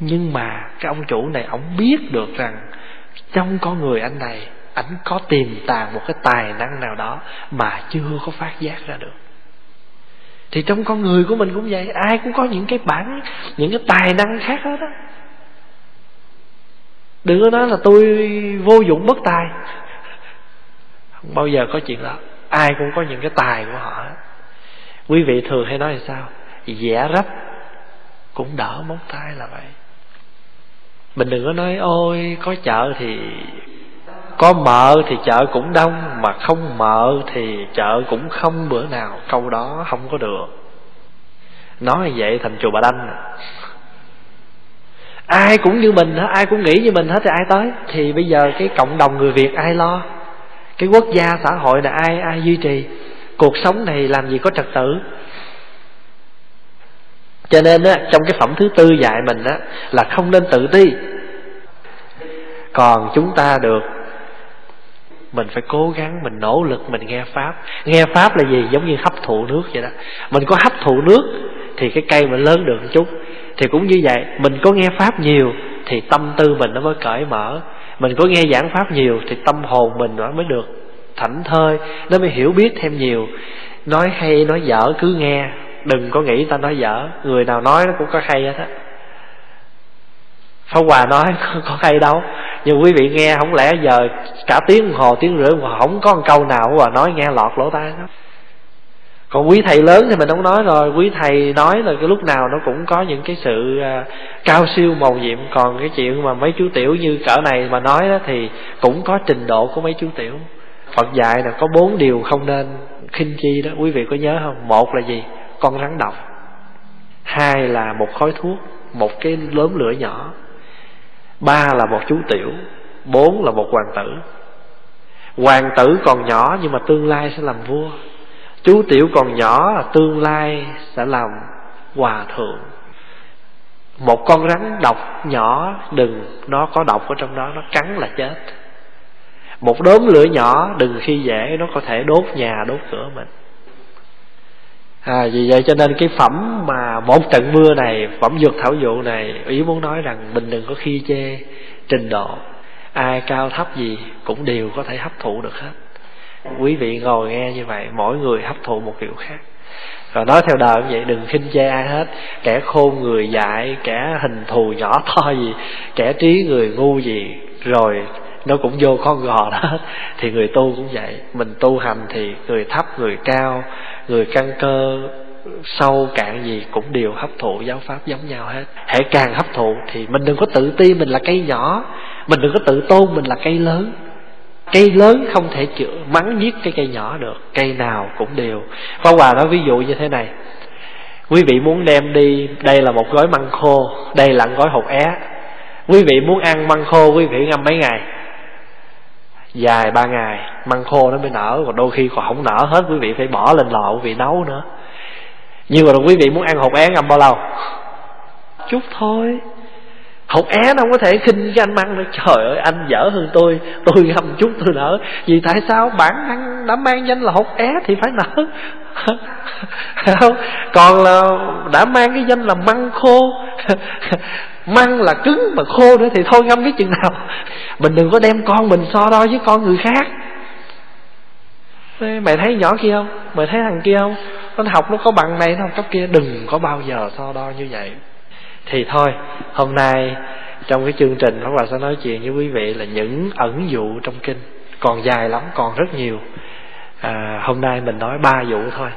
nhưng mà cái ông chủ này ông biết được rằng trong con người anh này, ảnh có tiềm tàng một cái tài năng nào đó mà chưa có phát giác ra được. Thì trong con người của mình cũng vậy, ai cũng có những cái bản, những cái tài năng khác hết đó đừng có nói là tôi vô dụng bất tài không bao giờ có chuyện đó. Ai cũng có những cái tài của họ. Quý vị thường hay nói là sao? Vẽ rách cũng đỡ móng tay là vậy. Mình đừng có nói, ôi, có chợ thì có mợ thì chợ cũng đông, mà không mợ thì chợ cũng không bữa nào. Câu đó không có được. Nói vậy thành chùa bà đanh ai cũng như mình hết ai cũng nghĩ như mình hết thì ai tới? Thì bây giờ cái cộng đồng người việt ai lo? Cái quốc gia xã hội này ai ai duy trì? Cuộc sống này làm gì có trật tự? Cho nên á, trong cái phẩm thứ tư dạy mình á, là không nên tự ti. Còn chúng ta được mình phải cố gắng mình nỗ lực mình nghe pháp. Nghe pháp là gì? Giống như hấp thụ nước vậy đó. Mình có hấp thụ nước thì cái cây mình lớn được một chút. Thì cũng như vậy mình có nghe pháp nhiều thì tâm tư mình nó mới cởi mở mình có nghe giảng pháp nhiều thì tâm hồn mình nó mới được thảnh thơi, nó mới hiểu biết thêm nhiều. Nói hay, nói dở, cứ nghe. Đừng có nghĩ ta nói dở. Người nào nói nó cũng có hay hết á. Pháp Hòa nói có hay đâu. Nhưng quý vị nghe, không lẽ giờ Cả tiếng đồng hồ, tiếng rưỡi mà không có một câu nào Hòa nói nghe lọt lỗ tai đó còn quý thầy lớn thì mình không nói rồi. Quý thầy nói là cái lúc nào nó cũng có những cái sự uh, cao siêu màu nhiệm. Còn cái chuyện mà mấy chú tiểu như cỡ này mà nói đó thì cũng có trình độ của mấy chú tiểu. Phật dạy là có bốn điều không nên khinh chi đó. Quý vị có nhớ không? Một là gì? Con rắn độc. Hai là một khói thuốc một cái lớn lửa nhỏ. Ba là một chú tiểu. Bốn là một hoàng tử. Hoàng tử còn nhỏ nhưng mà tương lai sẽ làm vua chú tiểu còn nhỏ tương lai sẽ làm hòa thượng. Một con rắn độc nhỏ đừng nó có độc ở trong đó nó cắn là chết. Một đốm lửa nhỏ đừng khi dễ nó có thể đốt nhà đốt cửa mình. À, vì vậy cho nên cái phẩm mà một trận mưa này phẩm dược thảo dụ này ý muốn nói rằng mình đừng có khi chê trình độ. Ai cao thấp gì cũng đều có thể hấp thụ được hết quý vị ngồi nghe như vậy, mỗi người hấp thụ một kiểu khác. Rồi nói theo đời như vậy, đừng khinh chê ai hết. Kẻ khôn người dại, kẻ hình thù nhỏ to gì, kẻ trí người ngu gì, rồi nó cũng vô con gò đó. Thì người tu cũng vậy. Mình tu hành thì người thấp, người cao, người căn cơ, sâu, cạn gì cũng đều hấp thụ giáo pháp giống nhau hết. Hãy càng hấp thụ thì mình đừng có tự ti mình là cây nhỏ, mình đừng có tự tôn mình là cây lớn cây lớn không thể chữa, mắng giết cái cây nhỏ được, cây nào cũng đều. Pháp Hòa nói ví dụ như thế này. Quý vị muốn đem đi, đây là một gói măng khô, đây là gói hột é. Quý vị muốn ăn măng khô, quý vị ngâm mấy ngày? Dài ba ngày, măng khô nó mới nở, còn đôi khi còn không nở hết, quý vị phải bỏ lên lò quý vị nấu nữa. Nhưng mà quý vị muốn ăn hột é ngâm bao lâu? Chút thôi học é nó không có thể khinh cái anh măng nữa. Trời ơi, anh dở hơn tôi. Tôi ngâm chút tôi nở. Vì tại sao bản thân đã mang danh là học é thì phải nở? Không, còn là đã mang cái danh là măng khô. Măng là cứng mà khô nữa thì thôi ngâm cái chừng nào. Mình đừng có đem con mình so đo với con người khác. Mày thấy nhỏ kia không? Mày thấy thằng kia không? Nó học nó có bằng này, nó học cấp kia. Đừng có bao giờ so đo như vậy thì thôi hôm nay trong cái chương trình Pháp Hòa sẽ nói chuyện với quý vị là những ẩn dụ trong kinh. Còn dài lắm còn rất nhiều. À, hôm nay mình nói ba vụ thôi.